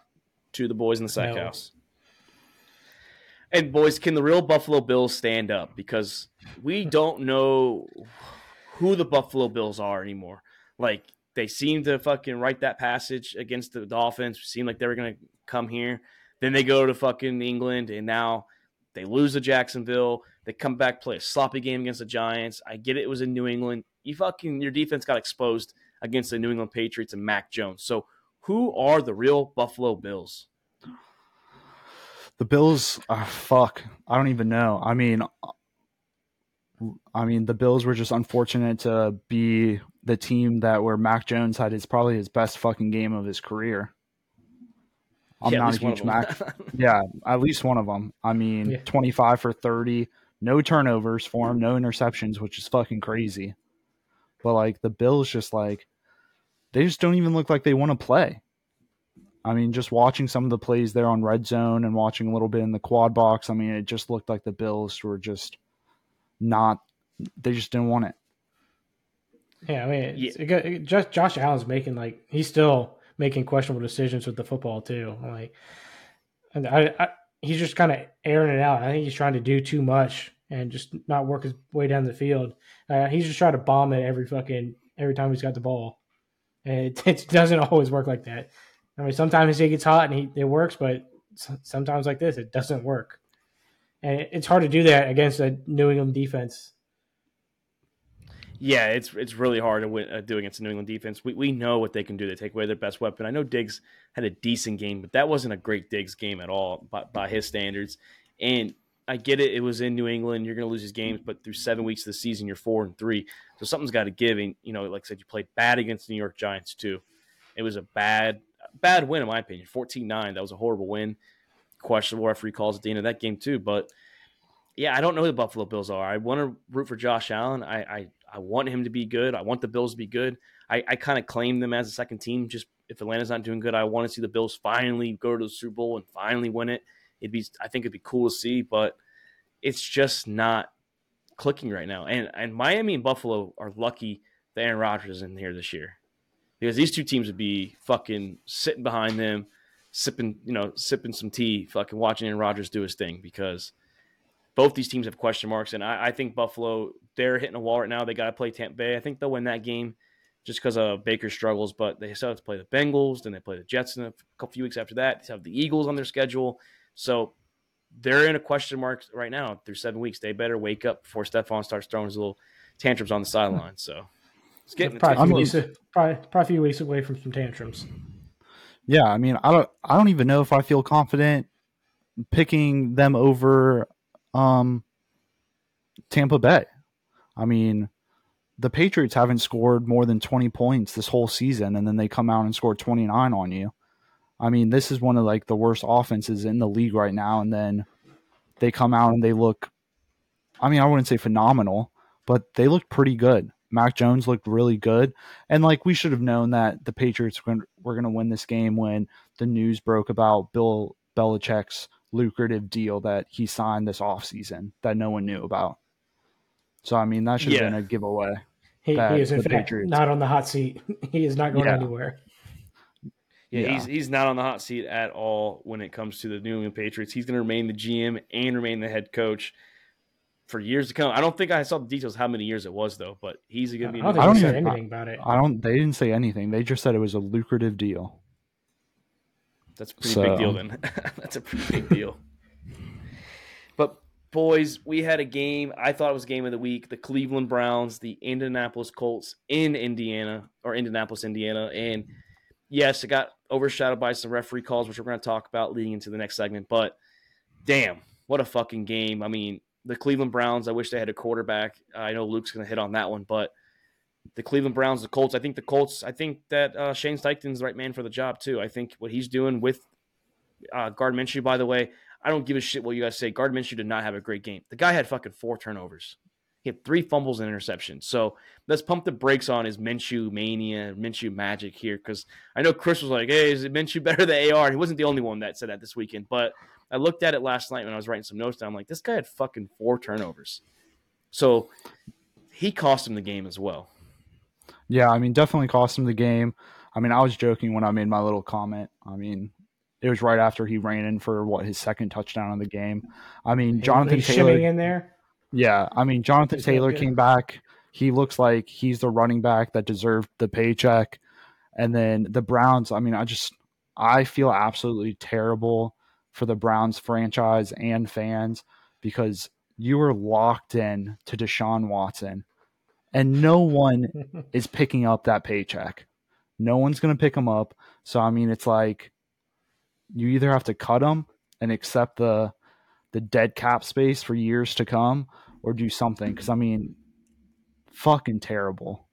to the boys in the sack no. house. And boys, can the real Buffalo Bills stand up? Because we don't know who the Buffalo Bills are anymore. Like they seem to fucking write that passage against the Dolphins. Seemed like they were gonna come here. Then they go to fucking England, and now they lose to Jacksonville. They come back, play a sloppy game against the Giants. I get it, it was in New England. You fucking your defense got exposed against the New England Patriots and Mac Jones. So who are the real Buffalo Bills? The Bills, uh, fuck, I don't even know. I mean, I mean, the Bills were just unfortunate to be the team that where Mac Jones had his probably his best fucking game of his career. I'm yeah, not a huge Mac. yeah, at least one of them. I mean, yeah. 25 for 30, no turnovers for him, no interceptions, which is fucking crazy. But like the Bills, just like they just don't even look like they want to play. I mean, just watching some of the plays there on red zone and watching a little bit in the quad box, I mean, it just looked like the Bills were just not, they just didn't want it. Yeah, I mean, it's, yeah. It, it, just Josh Allen's making like he's still making questionable decisions with the football too. Like, and I, I he's just kind of airing it out. I think he's trying to do too much and just not work his way down the field. Uh, he's just trying to bomb it every fucking every time he's got the ball, and it, it doesn't always work like that. I mean, sometimes he gets hot and he, it works, but sometimes like this, it doesn't work. And it's hard to do that against a New England defense. Yeah, it's it's really hard to win, uh, do against a New England defense. We we know what they can do. They take away their best weapon. I know Diggs had a decent game, but that wasn't a great Diggs game at all by, by his standards. And I get it; it was in New England. You're going to lose these games, but through seven weeks of the season, you're four and three. So something's got to give. And you know, like I said, you played bad against the New York Giants too. It was a bad bad win in my opinion. 14-9. That was a horrible win. Questionable referee calls at the end of that game too. But yeah, I don't know who the Buffalo Bills are. I want to root for Josh Allen. I, I, I want him to be good. I want the Bills to be good. I, I kind of claim them as a second team. Just if Atlanta's not doing good, I want to see the Bills finally go to the Super Bowl and finally win it. It'd be I think it'd be cool to see, but it's just not clicking right now. And and Miami and Buffalo are lucky that Aaron Rodgers is in here this year because these two teams would be fucking sitting behind them, sipping, you know, sipping some tea, fucking watching Aaron Rodgers do his thing because both these teams have question marks. And I, I think Buffalo, they're hitting a wall right now. They got to play Tampa Bay. I think they'll win that game just because of Baker's struggles, but they still have to play the Bengals, then they play the Jets in a couple few weeks after that. They have the Eagles on their schedule. So they're in a question mark right now through seven weeks. They better wake up before Stefon starts throwing his little tantrums on the sideline. So it's getting probably, a few weeks, probably, probably a few weeks away from some tantrums. Yeah, I mean, I don't, I don't even know if I feel confident picking them over um, Tampa Bay. I mean, the Patriots haven't scored more than 20 points this whole season, and then they come out and score 29 on you. I mean, this is one of like the worst offenses in the league right now, and then they come out and they look. I mean, I wouldn't say phenomenal, but they look pretty good. Mac Jones looked really good. And like we should have known that the Patriots were going to win this game when the news broke about Bill Belichick's lucrative deal that he signed this offseason that no one knew about. So I mean that should have yeah. been a giveaway. He, he is in fact Patriots. not on the hot seat. he is not going yeah. anywhere. Yeah, yeah, he's he's not on the hot seat at all when it comes to the New England Patriots. He's going to remain the GM and remain the head coach for years to come. I don't think I saw the details how many years it was though, but he's going to be. I don't think they said anything about it. I don't. They didn't say anything. They just said it was a lucrative deal. That's a pretty so. big deal then. That's a pretty big deal. But boys, we had a game. I thought it was game of the week. The Cleveland Browns, the Indianapolis Colts in Indiana or Indianapolis, Indiana, and yes, it got overshadowed by some referee calls, which we're going to talk about leading into the next segment. But damn, what a fucking game! I mean, the Cleveland Browns. I wish they had a quarterback. I know Luke's going to hit on that one, but the Cleveland Browns, the Colts. I think the Colts. I think that uh, Shane Steichen's the right man for the job too. I think what he's doing with uh, Gard Minshew. By the way, I don't give a shit what you guys say. Gard Minshew did not have a great game. The guy had fucking four turnovers. He had three fumbles and interceptions. So let's pump the brakes on his Minshew mania, Minshew magic here, because I know Chris was like, "Hey, is it Minshew better than AR?" He wasn't the only one that said that this weekend, but I looked at it last night when I was writing some notes down. I'm like, this guy had fucking four turnovers. So he cost him the game as well. Yeah, I mean, definitely cost him the game. I mean, I was joking when I made my little comment. I mean, it was right after he ran in for what his second touchdown of the game. I mean, Jonathan Taylor in there. Yeah, I mean, Jonathan he's Taylor came back. He looks like he's the running back that deserved the paycheck. And then the Browns. I mean, I just I feel absolutely terrible for the Browns franchise and fans because you were locked in to Deshaun Watson and no one is picking up that paycheck. No one's going to pick him up. So I mean it's like you either have to cut him and accept the the dead cap space for years to come or do something cuz I mean fucking terrible.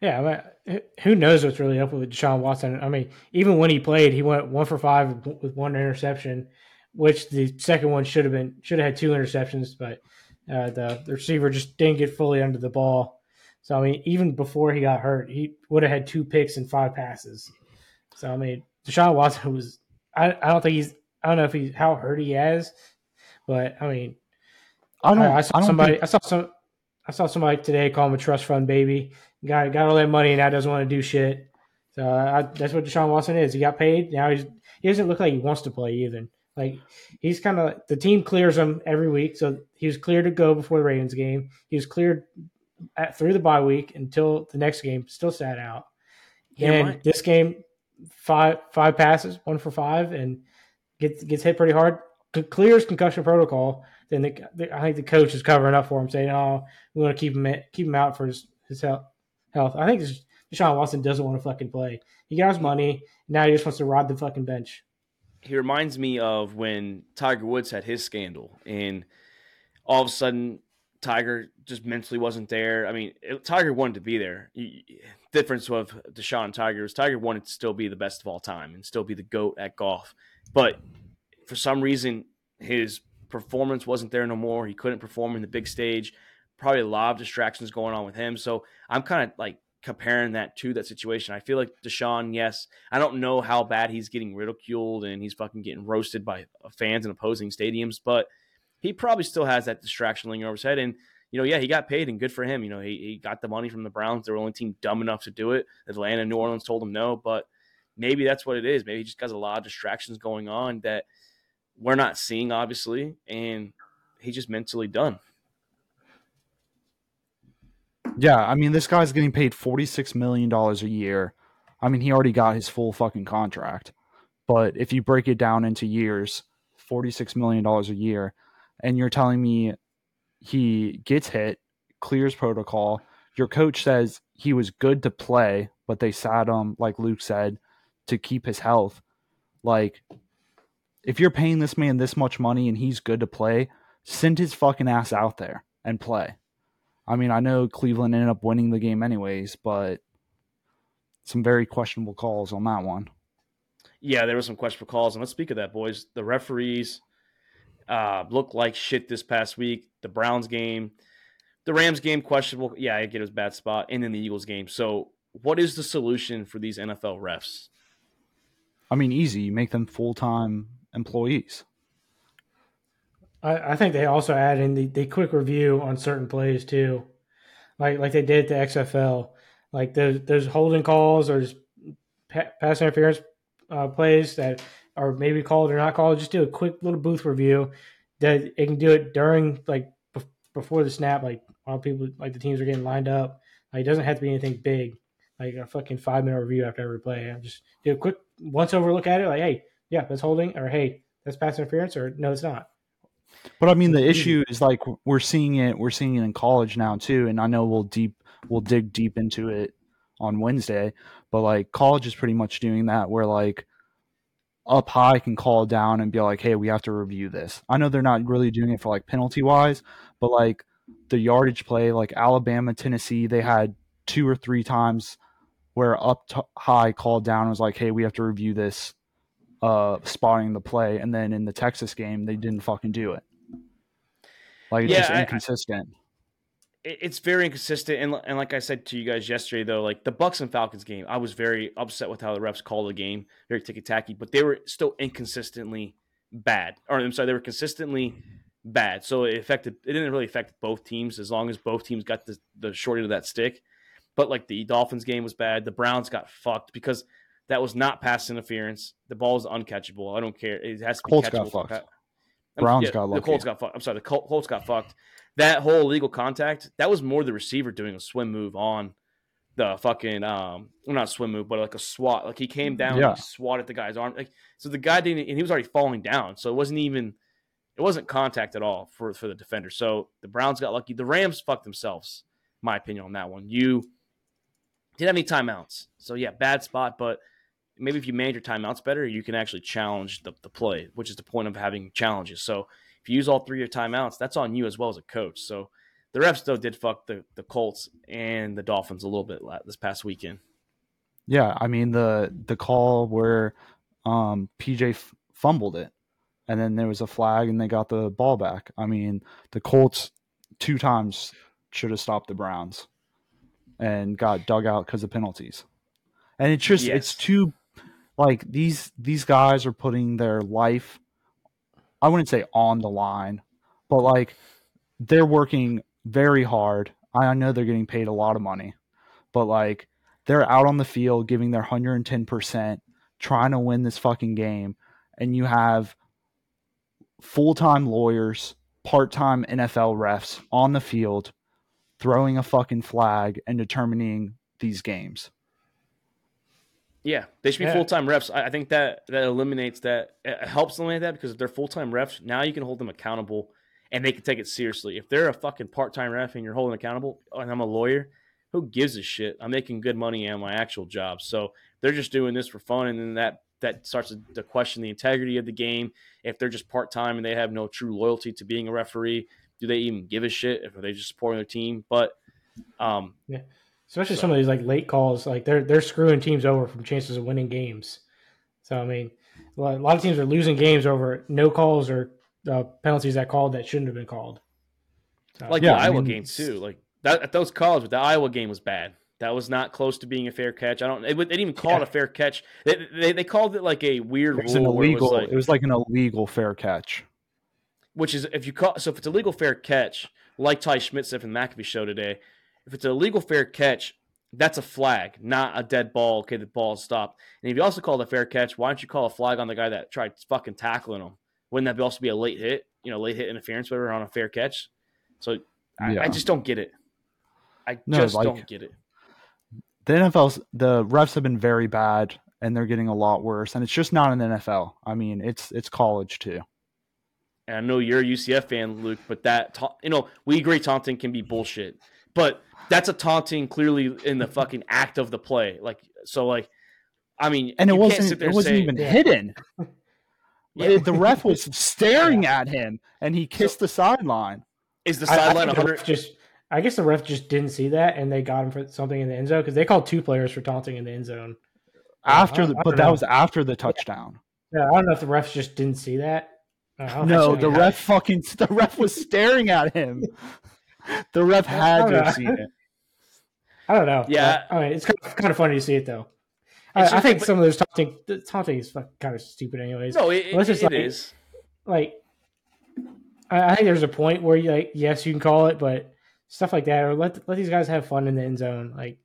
Yeah, I mean, who knows what's really up with Deshaun Watson? I mean, even when he played, he went one for five with one interception, which the second one should have been should have had two interceptions, but uh, the, the receiver just didn't get fully under the ball. So I mean, even before he got hurt, he would have had two picks and five passes. So I mean, Deshaun Watson was. I, I don't think he's. I don't know if he's how hurt he is, but I mean, I don't. I, I saw I don't somebody. think- I saw some. I saw somebody today call him a trust fund baby. Got got all that money and now doesn't want to do shit. So I, that's what Deshaun Watson is. He got paid. Now he's he doesn't look like he wants to play either. Like he's kind of the team clears him every week. So he was cleared to go before the Ravens game. He was cleared at, through the bye week until the next game. Still sat out. Yeah, and this game, five five passes, one for five, and gets gets hit pretty hard. Clears concussion protocol. Then the, the, I think the coach is covering up for him, saying, "Oh, we want to keep him keep him out for his his health." Health. I think Deshaun Watson doesn't want to fucking play. He got his money. Now he just wants to ride the fucking bench. he reminds me of when Tiger Woods had his scandal, and all of a sudden Tiger just mentally wasn't there. I mean, it, Tiger wanted to be there. Difference with Deshaun and Tiger is Tiger wanted to still be the best of all time and still be the goat at golf, but for some reason his performance wasn't there no more. He couldn't perform in the big stage. Probably a lot of distractions going on with him. So I'm kind of like comparing that to that situation. I feel like Deshaun, yes, I don't know how bad he's getting ridiculed and he's fucking getting roasted by uh, fans in opposing stadiums, but he probably still has that distraction lingering over his head. And, you know, yeah, he got paid and good for him. You know, he, he got the money from the Browns. They're the only team dumb enough to do it. Atlanta New Orleans told him no, but maybe that's what it is. Maybe he just got a lot of distractions going on that we're not seeing, obviously, and he's just mentally done. Yeah, I mean, this guy's getting paid $46 million a year. I mean, he already got his full fucking contract. But if you break it down into years, $46 million a year, and you're telling me he gets hit, clears protocol, your coach says he was good to play, but they sat him, like Luke said, to keep his health. Like, if you're paying this man this much money and he's good to play, send his fucking ass out there and play. I mean, I know Cleveland ended up winning the game anyways, but some very questionable calls on that one. Yeah, there were some questionable calls. And let's speak of that, boys. The referees uh, looked like shit this past week. The Browns game, the Rams game, questionable. Yeah, I get it was a bad spot. And then the Eagles game. So, what is the solution for these NFL refs? I mean, easy. You make them full time employees. I, I think they also add in the, the quick review on certain plays too, like like they did at the XFL. Like those those holding calls or just pa- pass interference uh, plays that are maybe called or not called. Just do a quick little booth review. That it can do it during like bef- before the snap. Like while people like the teams are getting lined up. Like it doesn't have to be anything big. Like a fucking five minute review after every play. I just do a quick once over look at it. Like hey, yeah, that's holding, or hey, that's pass interference, or no, it's not. But I mean, the mm-hmm. issue is like we're seeing it. We're seeing it in college now too, and I know we'll deep we'll dig deep into it on Wednesday. But like college is pretty much doing that, where like up high can call down and be like, "Hey, we have to review this." I know they're not really doing it for like penalty wise, but like the yardage play, like Alabama, Tennessee, they had two or three times where up high called down and was like, "Hey, we have to review this." Uh, spotting the play, and then in the Texas game, they didn't fucking do it. Like it's Yeah, just I- I- inconsistent. it's very inconsistent. And, and like I said to you guys yesterday, though, like the Bucks and Falcons game, I was very upset with how the refs called the game, very ticky tacky, but they were still inconsistently bad. Or I'm sorry, they were consistently bad. So it affected. It didn't really affect both teams as long as both teams got the the short end of that stick. But like the Dolphins game was bad. The Browns got fucked because that was not pass interference. The ball is uncatchable. I don't care. It has to be Colts catchable. got fucked. I'm- Browns got lucky. The. Colts got fucked. I'm sorry. The Col- Colts got fucked. That whole illegal contact, that was more the receiver doing a swim move on the fucking um well not a swim move, but like a swat. Like he came down Yeah. swatted the guy's arm. Like so the guy didn't and he was already falling down. So it wasn't even it wasn't contact at all for for the defender. So the Browns got lucky. The Rams fucked themselves, my opinion on that one. You didn't have any timeouts. So yeah, bad spot, but maybe if you manage your timeouts better, you can actually challenge the, the play, which is the point of having challenges. So if you use all three of your timeouts, that's on you as well as a coach. So the refs still did fuck the, the Colts and the Dolphins a little bit this past weekend. Yeah, I mean the the call where um, PJ f- fumbled it, and then there was a flag, and they got the ball back. I mean the Colts two times should have stopped the Browns, and got dug out because of penalties. And it's just it's Yes. Like these these guys are putting their life I wouldn't say on the line, but like they're working very hard. I know they're getting paid a lot of money, but like they're out on the field giving their 110%, trying to win this fucking game. And you have full time lawyers, part time NFL refs on the field throwing a fucking flag and determining these games. Yeah, they should be Yeah. full time refs. I, I think that that eliminates that. It helps eliminate that because if they're full time refs, now you can hold them accountable and they can take it seriously. If they're a fucking part time ref and you're holding accountable, and I'm a lawyer, who gives a shit? I'm making good money on my actual job, so they're just doing this for fun, and then that that starts to, to question the integrity of the game. If they're just part time and they have no true loyalty to being a referee, do they even give a shit? If are they just supporting their team? But um, Especially So- some of these like late calls, like they're they're screwing teams over from chances of winning games. So I mean, a lot of teams are losing games over no calls or uh, penalties that called that shouldn't have been called. So, like Yeah, the I Iowa mean, game too. Like that at those calls, but the Iowa game was bad. That was not close to being a fair catch. I don't. They, didn't even call it a fair catch. They, they, they called it like a weird It was an rule, it was illegal. like- It was like an illegal fair catch. which is if you call so if it's a legal fair catch, like Ty Schmit said from the McAfee show today, if it's a legal fair catch, that's a flag, not a dead ball. Okay, the ball stopped. And if you also call it a fair catch, why don't you call a flag on the guy that tried fucking tackling him? Wouldn't that be also be a late hit? You know, late hit interference, whatever, on a fair catch. So I, Yeah. I just don't get it. I No, just like- don't get it. The NFL's the refs have been very bad, and they're getting a lot worse. And it's just not an NFL. I mean, it's it's college too. And I know you're a UCF fan, Luke, but that you know we agree taunting can be bullshit, but that's a taunting clearly in the fucking act of the play. Like so, like I mean, And it you can't wasn't sit it there and wasn't say- even Yeah. hidden. Yeah. The ref was staring at him, and he kissed the sideline. Is the I, I sideline think the 100? ref just I guess the ref just didn't see that and they got him for something in the end zone because they called two players for taunting in the end zone. After I- the, but don't that was after the touchdown. Yeah, I don't know if the refs just didn't see that. I don't No, the ref fucking the ref was staring at him. The ref had to have seen it. I don't know. Yeah. I mean, it's kind of, kind of funny to see it though. I, It's I think but- some of those taunting, the taunting is kind of stupid, anyways. No, it, Well, it's it, just it like- is. Like, I, I think there's a point where you like, yes, you can call it, but stuff like that, or let let these guys have fun in the end zone. Like,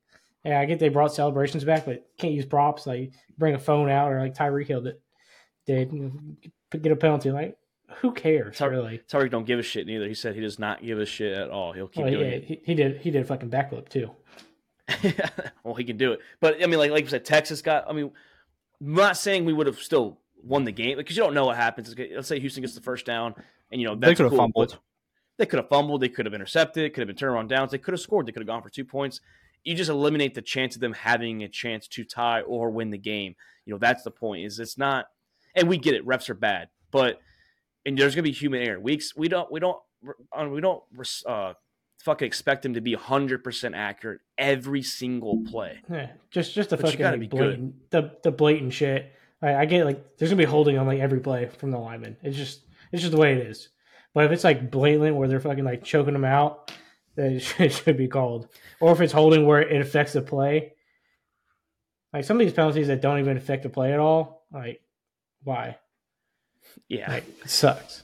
yeah, I get they brought celebrations back, but can't use props. Like, bring a phone out, or like Tyreek Hill did, did get a penalty. Like, who cares Ty- really? Tyreek don't give a shit neither. He said he does not give a shit at all. He'll keep Well, doing yeah, he, he did. He did a fucking backflip too. well, he can do it. But I mean, like like you said, Texas got. I mean, I'm not saying we would have still won the game because you don't know what happens. Let's say Houston gets the first down, and you know They could have cool, fumbled. They could have fumbled. They could have intercepted. Could have been turned on downs. They could have scored. They could have gone for two points. You just eliminate the chance of them having a chance to tie or win the game. You know that's the point. Is it's not, and we get it. Refs are bad, but and there's gonna be human error. We ex- we don't we don't uh, we don't uh, fucking expect them to be 100 percent accurate every single play. Yeah, just just the But fucking like, be good. blatant, the the blatant shit. I, I get like there's gonna be holding on like every play from the lineman. It's just it's just the way it is. But if it's like blatant where they're fucking like choking them out, then it should, it should be called. Or if it's holding where it affects the play, like some of these penalties that don't even affect the play at all, like why? Yeah, Like it sucks.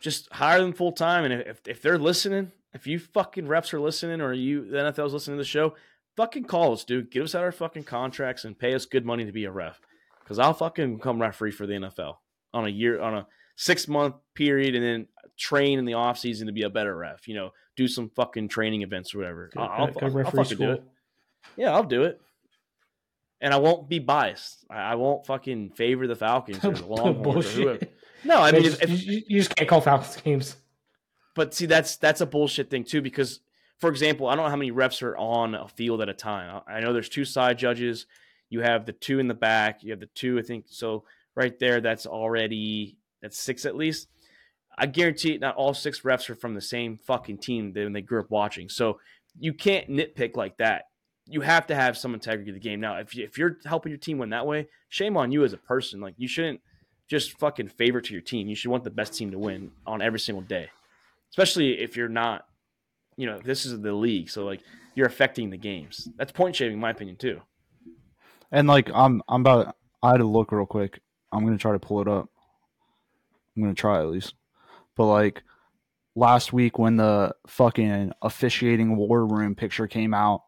just hire them full time. And if, if they're listening, if you fucking refs are listening or you the NFL's listening to the show, fucking call us, dude. Give us out our fucking contracts and pay us good money to be a ref. Because I'll fucking become referee for the NFL on a year on a six month period and then train in the off season to be a better ref. You know, do some fucking training events or whatever. I'll, go- go I'll, I'll referee fucking do school. it. Yeah, I'll do it. And I won't be biased. I, I won't fucking favor the Falcons or the Longhorns or whoever. No, I mean, You just- if, you, you just can't call Falcons games. but see, that's that's a bullshit thing too. Because, for example, I don't know how many refs are on a field at a time. I I know there's two side judges. You have the two in the back. You have the two, I think. So right there, that's already that's six at least. I guarantee it, not all six refs are from the same fucking team that they grew up watching. So you can't nitpick like that. You have to have some integrity to the game. Now, if you, if you're helping your team win that way, shame on you as a person. Like you shouldn't just fucking favor to your team. You should want the best team to win on every single day especially if you're not, you know, this is the league, so like you're affecting the games. That's point shaving, in my opinion, too. And like I'm I'm about I had to look real quick. I'm gonna try to pull it up. I'm gonna try at least. But like last week when the fucking officiating war room picture came out,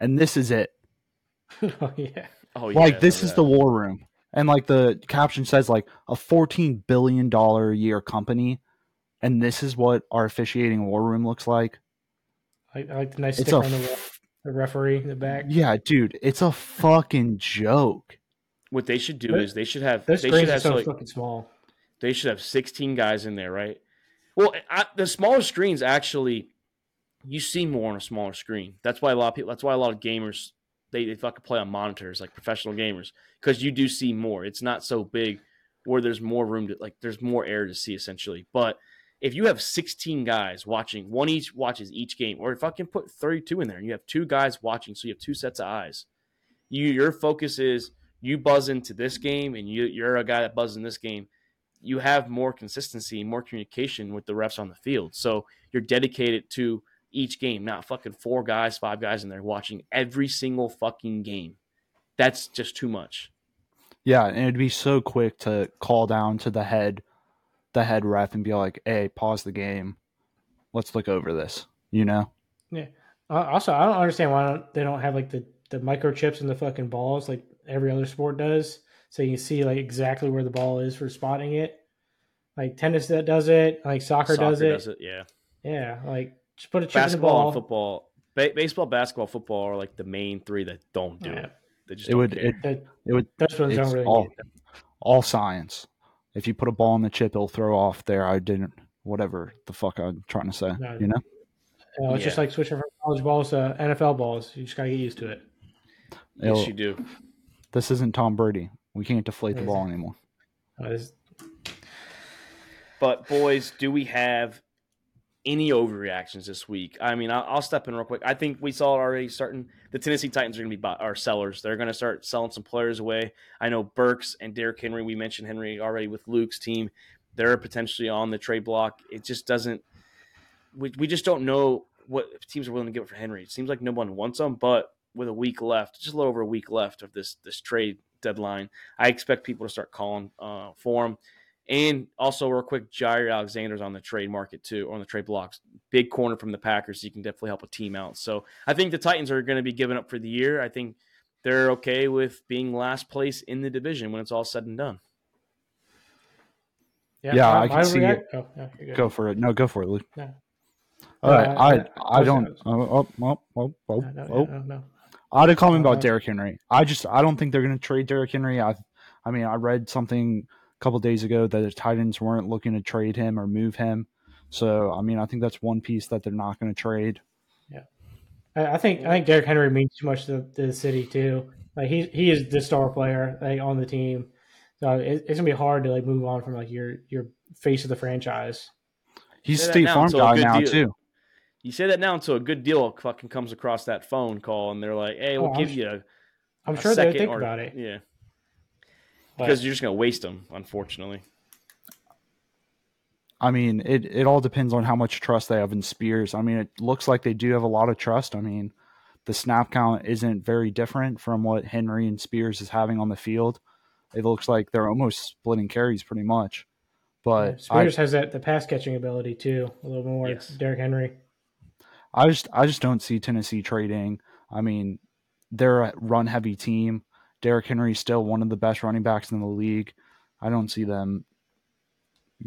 and this is it. oh yeah. Oh yeah, like this is that. the war room. And like the caption says like a 14 billion dollar a year company and this is what our officiating war room looks like. I, I like the nice It's sticker a on the, wall, the referee in the back. Yeah, dude, it's a fucking joke. What they should do Those- is they should have Those they screens should have so so, like, fucking small. they should have 16 guys in there, right? Well, I, the smaller screens actually you see more on a smaller screen. That's why a lot of people. That's why a lot of gamers they, they fucking play on monitors like professional gamers because you do see more. It's not so big where there's more room to like there's more air to see essentially. But if you have 16 guys watching, one each watches each game, or if I can put 32 in there and you have two guys watching, so you have two sets of eyes. You your focus is you buzz into this game and you you're a guy that buzzes in this game. You have more consistency, more communication with the refs on the field. So you're dedicated to each game, not fucking four guys, five guys in there watching every single fucking game. That's just too much. Yeah, and it'd be so quick to call down to the head the head ref and be like, "Hey, pause the game. Let's look over this." You know? Yeah. Uh, also, I don't understand why don't, they don't have like the, the microchips in the fucking balls like every other sport does, so you can see like exactly where the ball is for spotting it. Like tennis that does it, like soccer, does, it. Yeah. Yeah, like just put a chip in the Basketball ball. and football, ba- baseball, basketball, football are like the main three that don't do Yeah. it. They just It would care. it, That- it would those ones don't it's really. all all science. If you put a ball in the chip, it'll throw off there. I didn't whatever the fuck I'm trying to say. No. You know? You know, it's just like switching from college balls to NFL balls. You just gotta get used to it. yes, It'll- you do. this isn't Tom Brady. We can't deflate the Is ball anymore. It's- But boys, do we have any overreactions this week? I mean, I'll, I'll step in real quick. I think we saw it already starting. The Tennessee Titans are going to be our sellers. They're going to start selling some players away. I know Burks and Derrick Henry. We mentioned Henry already with Luke's team. They're potentially on the trade block. It just doesn't. We, we just don't know what teams are willing to give for Henry. It seems like no one wants him, but with a week left, just a little over a week left of this this trade deadline, I expect people to start calling uh, for him. And also, real quick, Jaire Alexander's on the trade market too, or on the trade blocks. Big corner from the Packers. You can definitely help a team out. So I think the Titans are going to be giving up for the year. I think they're okay with being last place in the division when it's all said and done. Yeah, I can my see react- Oh, no. Go for it. No, go for it, Luke. No. All No, right, I- I I- I, I don't. was- Oh, oh, oh, oh, oh, No, no, oh. no, no. I had a comment Uh, about Derrick Henry. I just I don't think they're going to trade Derrick Henry. I I mean I read something a couple days ago that the Titans weren't looking to trade him or move him. So I mean I think that's one piece that they're not going to trade. I, I think I think Derrick Henry means too much to, to the city too. Like he he is the star player like on the team, so it, it's gonna be hard to like move on from like your your face of the franchise. He's Say that State Farm until a guy now deal. too. You say that now until a good deal fucking comes across that phone call, and they're like, "Hey, we'll Oh, I'm give you a, I'm a sure they would second think or- about it. Yeah, but- because you're just going to waste them, unfortunately. I mean it it all depends on how much trust they have in Spears. I mean it looks like they do have a lot of trust. I mean the snap count isn't very different from what Henry and Spears is having on the field. It looks like they're almost splitting carries pretty much. But I, Spears has that the pass catching ability too, a little more. Yes. Derrick Henry. I just I just don't see Tennessee trading. I mean, they're a run heavy team. Derrick Henry's still one of the best running backs in the league. I don't see them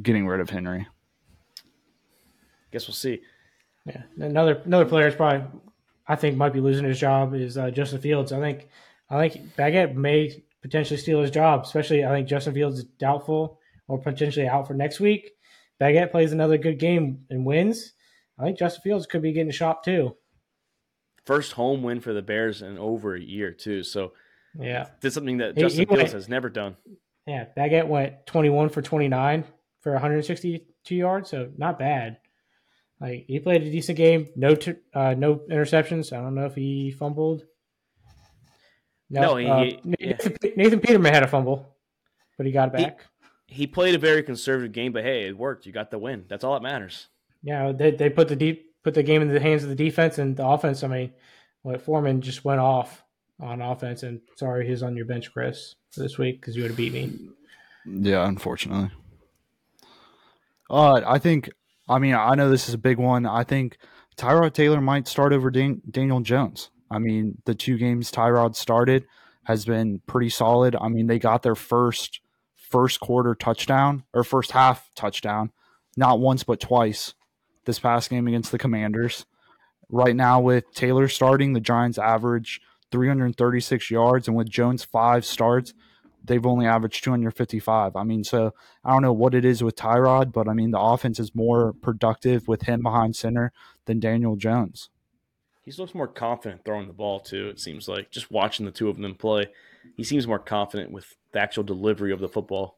getting rid of Henry. Guess we'll see. Yeah, another another player is probably I think might be losing his job is uh, Justin Fields. I think I think Bagent may potentially steal his job, especially I think Justin Fields is doubtful or potentially out for next week. Bagent plays another good game and wins. I think Justin Fields could be getting shot too. First home win for the Bears in over a year too. So Yeah, did something that He- Justin he Fields went- has never done. yeah. Bagent went twenty one for twenty nine for one hundred sixty two yards, so not bad. Like he played a decent game. No, t- uh, no interceptions. I don't know if he fumbled. No, he- uh, he- Nathan, Nathan Peterman had a fumble, but he got it He- back. He played a very conservative game, but hey, it worked. You got the win. That's all that matters. yeah, they, they put the deep put the game in the hands of the defense and the offense. I mean, what Foreman just went off. On offense. And sorry, he's on your bench, Chris, this week because you would have beat me. Yeah, unfortunately. Uh, I think. I mean, I know this is a big one. I think Tyrod Taylor might start over Dan- Daniel Jones. I mean, the two games Tyrod started has been pretty solid. I mean, they got their first first quarter touchdown or first half touchdown, not once but twice this past game against the Commanders. Right now, with Taylor starting, the Giants average 336 yards, and with Jones five starts, they've only averaged 255. I mean, so I don't know what it is with Tyrod, but I mean, the offense is more productive with him behind center than Daniel Jones. He looks more confident throwing the ball too. It seems like just watching the two of them play, he seems more confident with the actual delivery of the football.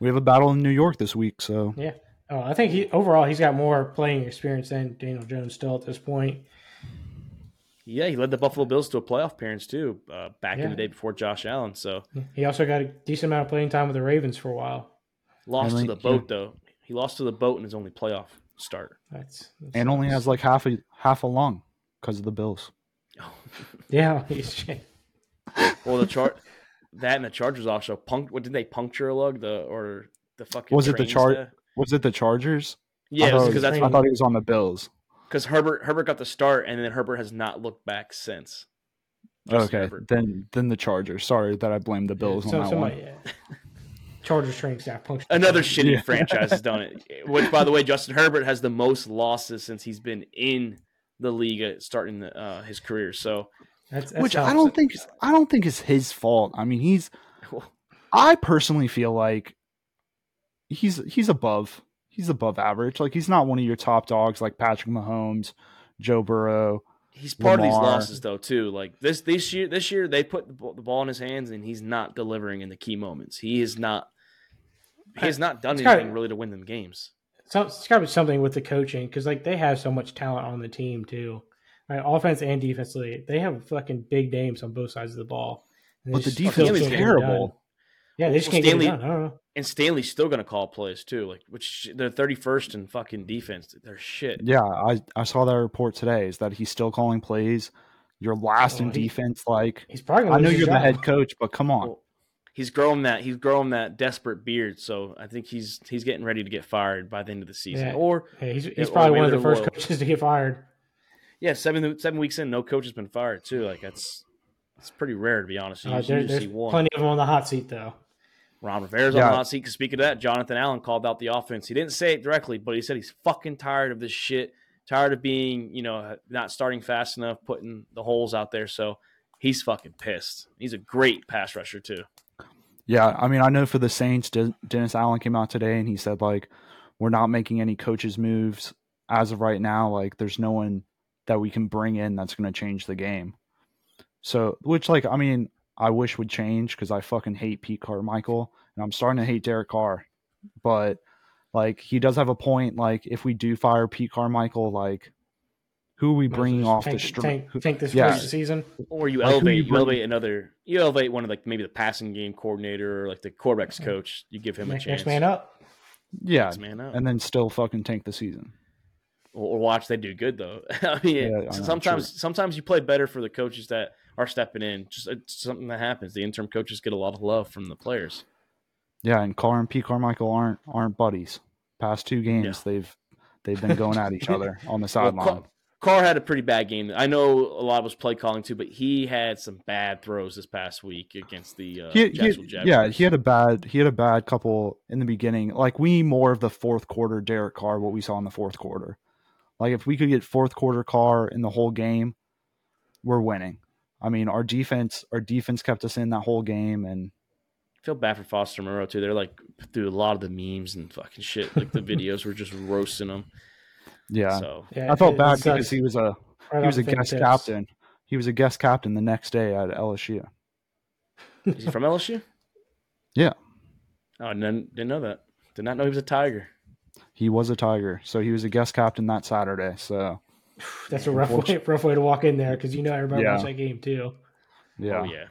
We have a battle in New York this week, so yeah. Oh, I think he overall he's got more playing experience than Daniel Jones still at this point. Yeah, he led the Buffalo Bills to a playoff appearance too, uh, back yeah. in the day before Josh Allen. So he also got a decent amount of playing time with the Ravens for a while. Lost to the boat though. He lost to the boat in his only playoff start. That's, that's and only has like half a half a lung because of the Bills. yeah, he's. well, the chart that and the Chargers also punct. What did they puncture a lug? The or the fucking was it the chart? Was it the Chargers? Yeah, because that's I thought he was on the Bills. Because Herbert Herbert got the start, and then Herbert has not looked back since. Justin okay, Herbert. then then the Chargers. Sorry that I blamed the Bills yeah, so, on that somebody, one. Yeah. Chargers training staff punched. Another shitty yeah. franchise has done it. Which, by the way, Justin Herbert has the most losses since he's been in the league starting the, uh, his career. So, that's, that's which I don't think I don't think is his fault. I mean, he's. I personally feel like he's he's above he's above average. Like he's not one of your top dogs like Patrick Mahomes, Joe Burrow. He's part Lamar. of these losses though too. Like this this year this year they put the ball in his hands and he's not delivering in the key moments. He is not he has not done it's anything gotta, really to win them games. So it's got to be something with the coaching because like they have so much talent on the team too. Right, offense and defensively, they have fucking big names on both sides of the ball. But the defense is terrible. Yeah, they just well, can't Staley, get it done. I don't know. And Staley's still going to call plays too, like which they're thirty first in fucking defense. They're shit. Yeah, I I saw that report today. Is that he's still calling plays? You're last oh, in he, defense. Like he's probably. I know you're job. the head coach, but come on. Well, he's growing that he's growing that desperate beard. So I think he's he's getting ready to get fired by the end of the season. Yeah. Or yeah, he's, he's probably one of the first coaches to get fired. Yeah, seven seven weeks in, no coach has been fired too. Like that's it's pretty rare to be honest. Uh, there, there's plenty of them on the hot seat though. Ron Rivera's yeah. on the hot seat. Speaking of that, Jonathan Allen called out the offense. He didn't say it directly, but he said he's fucking tired of this shit. Tired of being, you know, not starting fast enough, putting the holes out there. So he's fucking pissed. He's a great pass rusher too. Yeah, I mean, I know for the Saints, Dennis Allen came out today and he said like, we're not making any coaches moves as of right now. Like, there's no one that we can bring in that's going to change the game. So, which like, I mean, I wish would change because I fucking hate Pete Carmichael and I'm starting to hate Derek Carr. But like, he does have a point. Like, if we do fire Pete Carmichael, like, who are we bringing off tank, the street? Tank, tank this yeah. season, or you like, elevate you, you elevate another you elevate one of like maybe the passing game coordinator or like the quarterbacks mm-hmm. coach. You give him next, a chance. Next man up. Yeah, next man up, and then still fucking tank the season. Or, or watch they do good though. I mean, yeah, sometimes sometimes you play better for the coaches that are stepping in. Just it's something that happens. The interim coaches get a lot of love from the players. Yeah, and Carr and P. Carmichael aren't aren't buddies. Past two games, yeah. they've they've been going at each other on the sideline. Well, Carr had a pretty bad game. I know a lot was play calling too, but he had some bad throws this past week against the uh, he, he, Yeah, he had a bad he had a bad couple in the beginning. Like we need more of the fourth quarter Derek Carr, what we saw in the fourth quarter. Like if we could get fourth quarter Carr in the whole game, we're winning. I mean, our defense our defense kept us in that whole game, and I feel bad for Foster Moreau too. They're like through a lot of the memes and fucking shit. Like the videos were just roasting him. Yeah. So yeah, I felt bad because he was a he was a guest tips. captain. He was a guest captain the next day at LSU. Is he from LSU? Yeah. Oh, I didn't, didn't know that. Did not know he was a Tiger. He was a Tiger, so he was a guest captain that Saturday. So that's a rough way, rough way to walk in there because you know everybody yeah. watched that game too. Yeah. Oh yeah.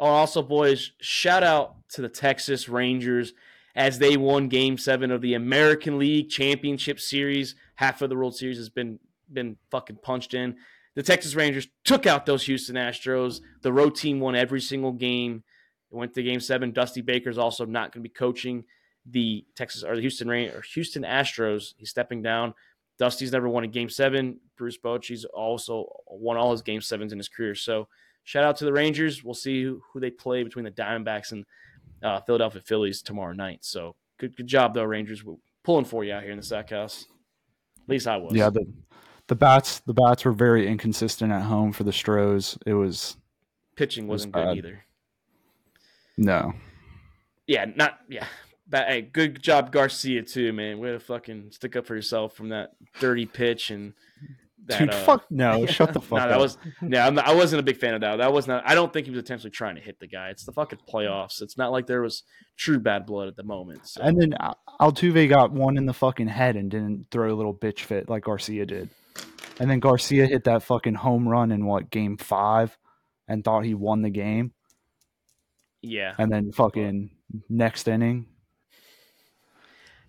Oh, also, boys, shout out to the Texas Rangers as they won Game Seven of the American League Championship Series. Half of the World Series has been been fucking punched in. the Texas Rangers took out those Houston Astros. The road team won every single game. It went to Game Seven. Dusty Baker's also not going to be coaching the Texas or the Houston Rain or Houston Astros. He's stepping down. Dusty's never won a Game Seven. Bruce Bochy's also won all his Game Sevens in his career. So shout out to the Rangers. We'll see who, who they play between the Diamondbacks and uh, Philadelphia Phillies tomorrow night. So good, good job though, Rangers. We're pulling for you out here in the Sack House. At least I was. Yeah, the the bats the bats were very inconsistent at home for the Stros. It was pitching wasn't was good either. no. Yeah, not yeah. But hey, good job Garcia too, man. Way to fucking stick up for yourself from that dirty pitch and that. Dude, uh, fuck no. Shut the fuck no, up. that was yeah. I'm not, I wasn't a big fan of that. That was not. I don't think he was intentionally trying to hit the guy. It's the fucking playoffs. It's not like there was true bad blood at the moment. So. and then Altuve got one in the fucking head and didn't throw a little bitch fit like Garcia did. And then Garcia hit that fucking home run in what game five, and thought he won the game. yeah, And then fucking next inning,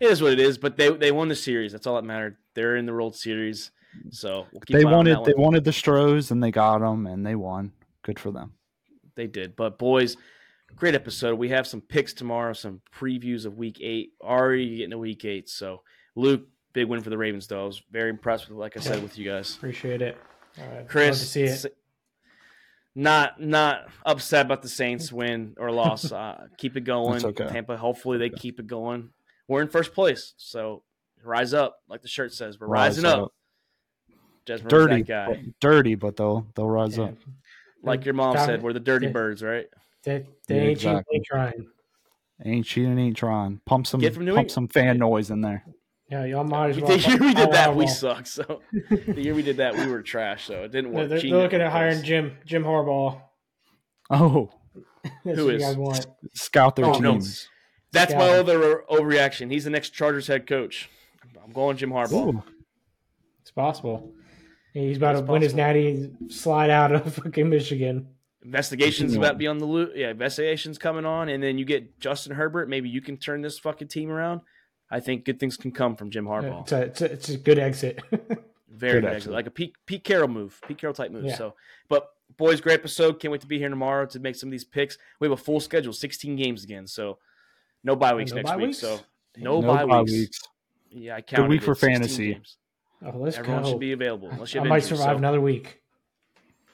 it is what it is. But they they won the series. That's all that mattered. They're in the World Series. So we'll keep they an eye on wanted they one. wanted the Stros and they got them and they won. Good for them. They did. But boys, great episode. We have some picks tomorrow, some previews of week eight. Already getting to week eight. So Luke, big win for the Ravens though. I was very impressed with like I said with you guys. Appreciate it. All right. Chris Love to see it. s- Not not upset about the Saints win or loss. Uh, keep it going. Okay. Tampa, hopefully they keep it going. We're in first place. So rise up, like the shirt says. We're rising up. up. Just Dirty, that guy. but, dirty, but they'll they'll rise Yeah. up. Like your mom said, we're the dirty Yeah. birds, right? They, they Yeah, ain't cheating, exactly. they trying. Ain't cheating, ain't trying. Pump some Kid from pump England. some fan noise in there. Yeah, y'all might as well. the year we did that, we ball. sucked. So the year we did that, we were trash. So it didn't They're, work. they're looking at hiring Jim Jim Harbaugh. Oh, That's Who what is? you guys want. scout their Oh, no. teams. That's my other overreaction. He's the next Chargers head coach. I'm going Jim Harbaugh. Ooh, It's possible. He's about to It's win his natty slide out of fucking Michigan. Investigations about to be on the loop. Yeah, investigations coming on, and then you get Justin Herbert. Maybe you can turn this fucking team around. I think good things can come from Jim Harbaugh. It's a, it's a, it's a good exit. Very Good good, exit. like a Pete, Pete Carroll move, Pete Carroll type move. Yeah. So, but boys, great episode. Can't wait to be here tomorrow to make some of these picks. We have a full schedule, 16 games again. So, no bye oh, weeks no next bye week. weeks? So, no, no bye, bye weeks. weeks. Yeah, I counted week for fantasy. games. oh, let's Everyone go. should be available. Unless you I might injuries, survive so another week.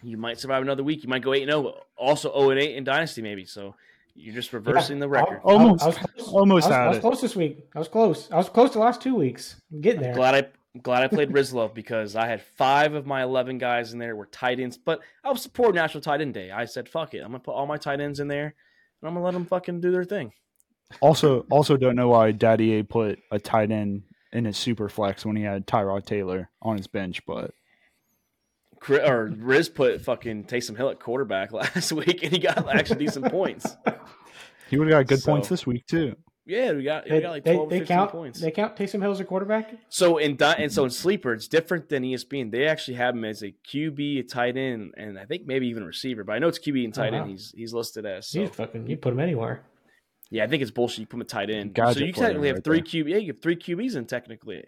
You might survive another week. You might go eight and zero. Also, zero and eight in dynasty, maybe. So you're just reversing the record. I- I- Almost- I was close. almost I was, had I was it. close this week. I was close. I was close the last two weeks. I'm getting there. Glad I I'm glad I played Rizlo because I had five of my eleven guys in there were tight ends, but I was supporting National Tight End Day. I said, "Fuck it, I'm gonna put all my tight ends in there, and I'm gonna let them fucking do their thing." Also, also don't know why Daddy A put a tight end in his super flex when he had Tyrod Taylor on his bench, but Or Riz put fucking Taysom Hill at quarterback last week, and he got actually decent points. he would have got good So- points this week too. Yeah, we got we They, got like twelve, or they 15 count. points. They count Taysom Hill as a quarterback. So in di- and so in sleeper, it's different than ESPN. They actually have him as a QB, a tight end, and I think maybe even a receiver. But I know it's QB and Oh, tight wow. end. He's he's listed as. So. He's fucking. You put him anywhere. Yeah, I think it's bullshit. You put him a tight end. So you technically have right three there. QB. Yeah, you have three QBs in technically.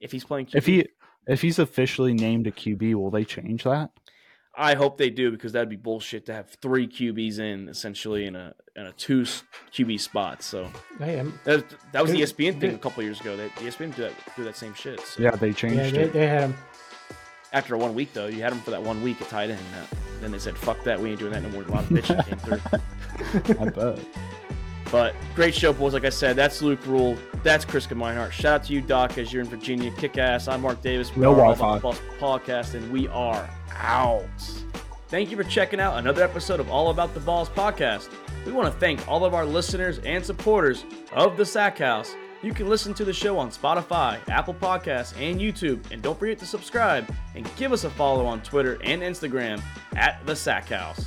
If he's playing QB, If he if he's officially named a QB, will they change that? I hope they do because that'd be bullshit to have three QBs in essentially in a in a two QB spot. So Hey, I'm, that, that was the ESPN thing a couple years ago. That ESPN do that do that same shit. So Yeah, they yeah, changed they, it. they had him. After one week though, you had him for that one week at tight end. That, uh, then they said, "Fuck that, we ain't doing that no more." A lot of bitching came through. I bet. But great show, boys. Like I said, that's Luke Rule. That's Chris Meinhardt. Shout out to you, Doc, as you're in Virginia. Kick ass. I'm Mark Davis. We No Wi-Fi. About the podcast, and we are out. Thank you for checking out another episode of All About the Balls podcast. We want to thank all of our listeners and supporters of the Sack House. You can listen to the show on Spotify, Apple Podcasts, and YouTube. And don't forget to subscribe and give us a follow on Twitter and Instagram at the Sack House.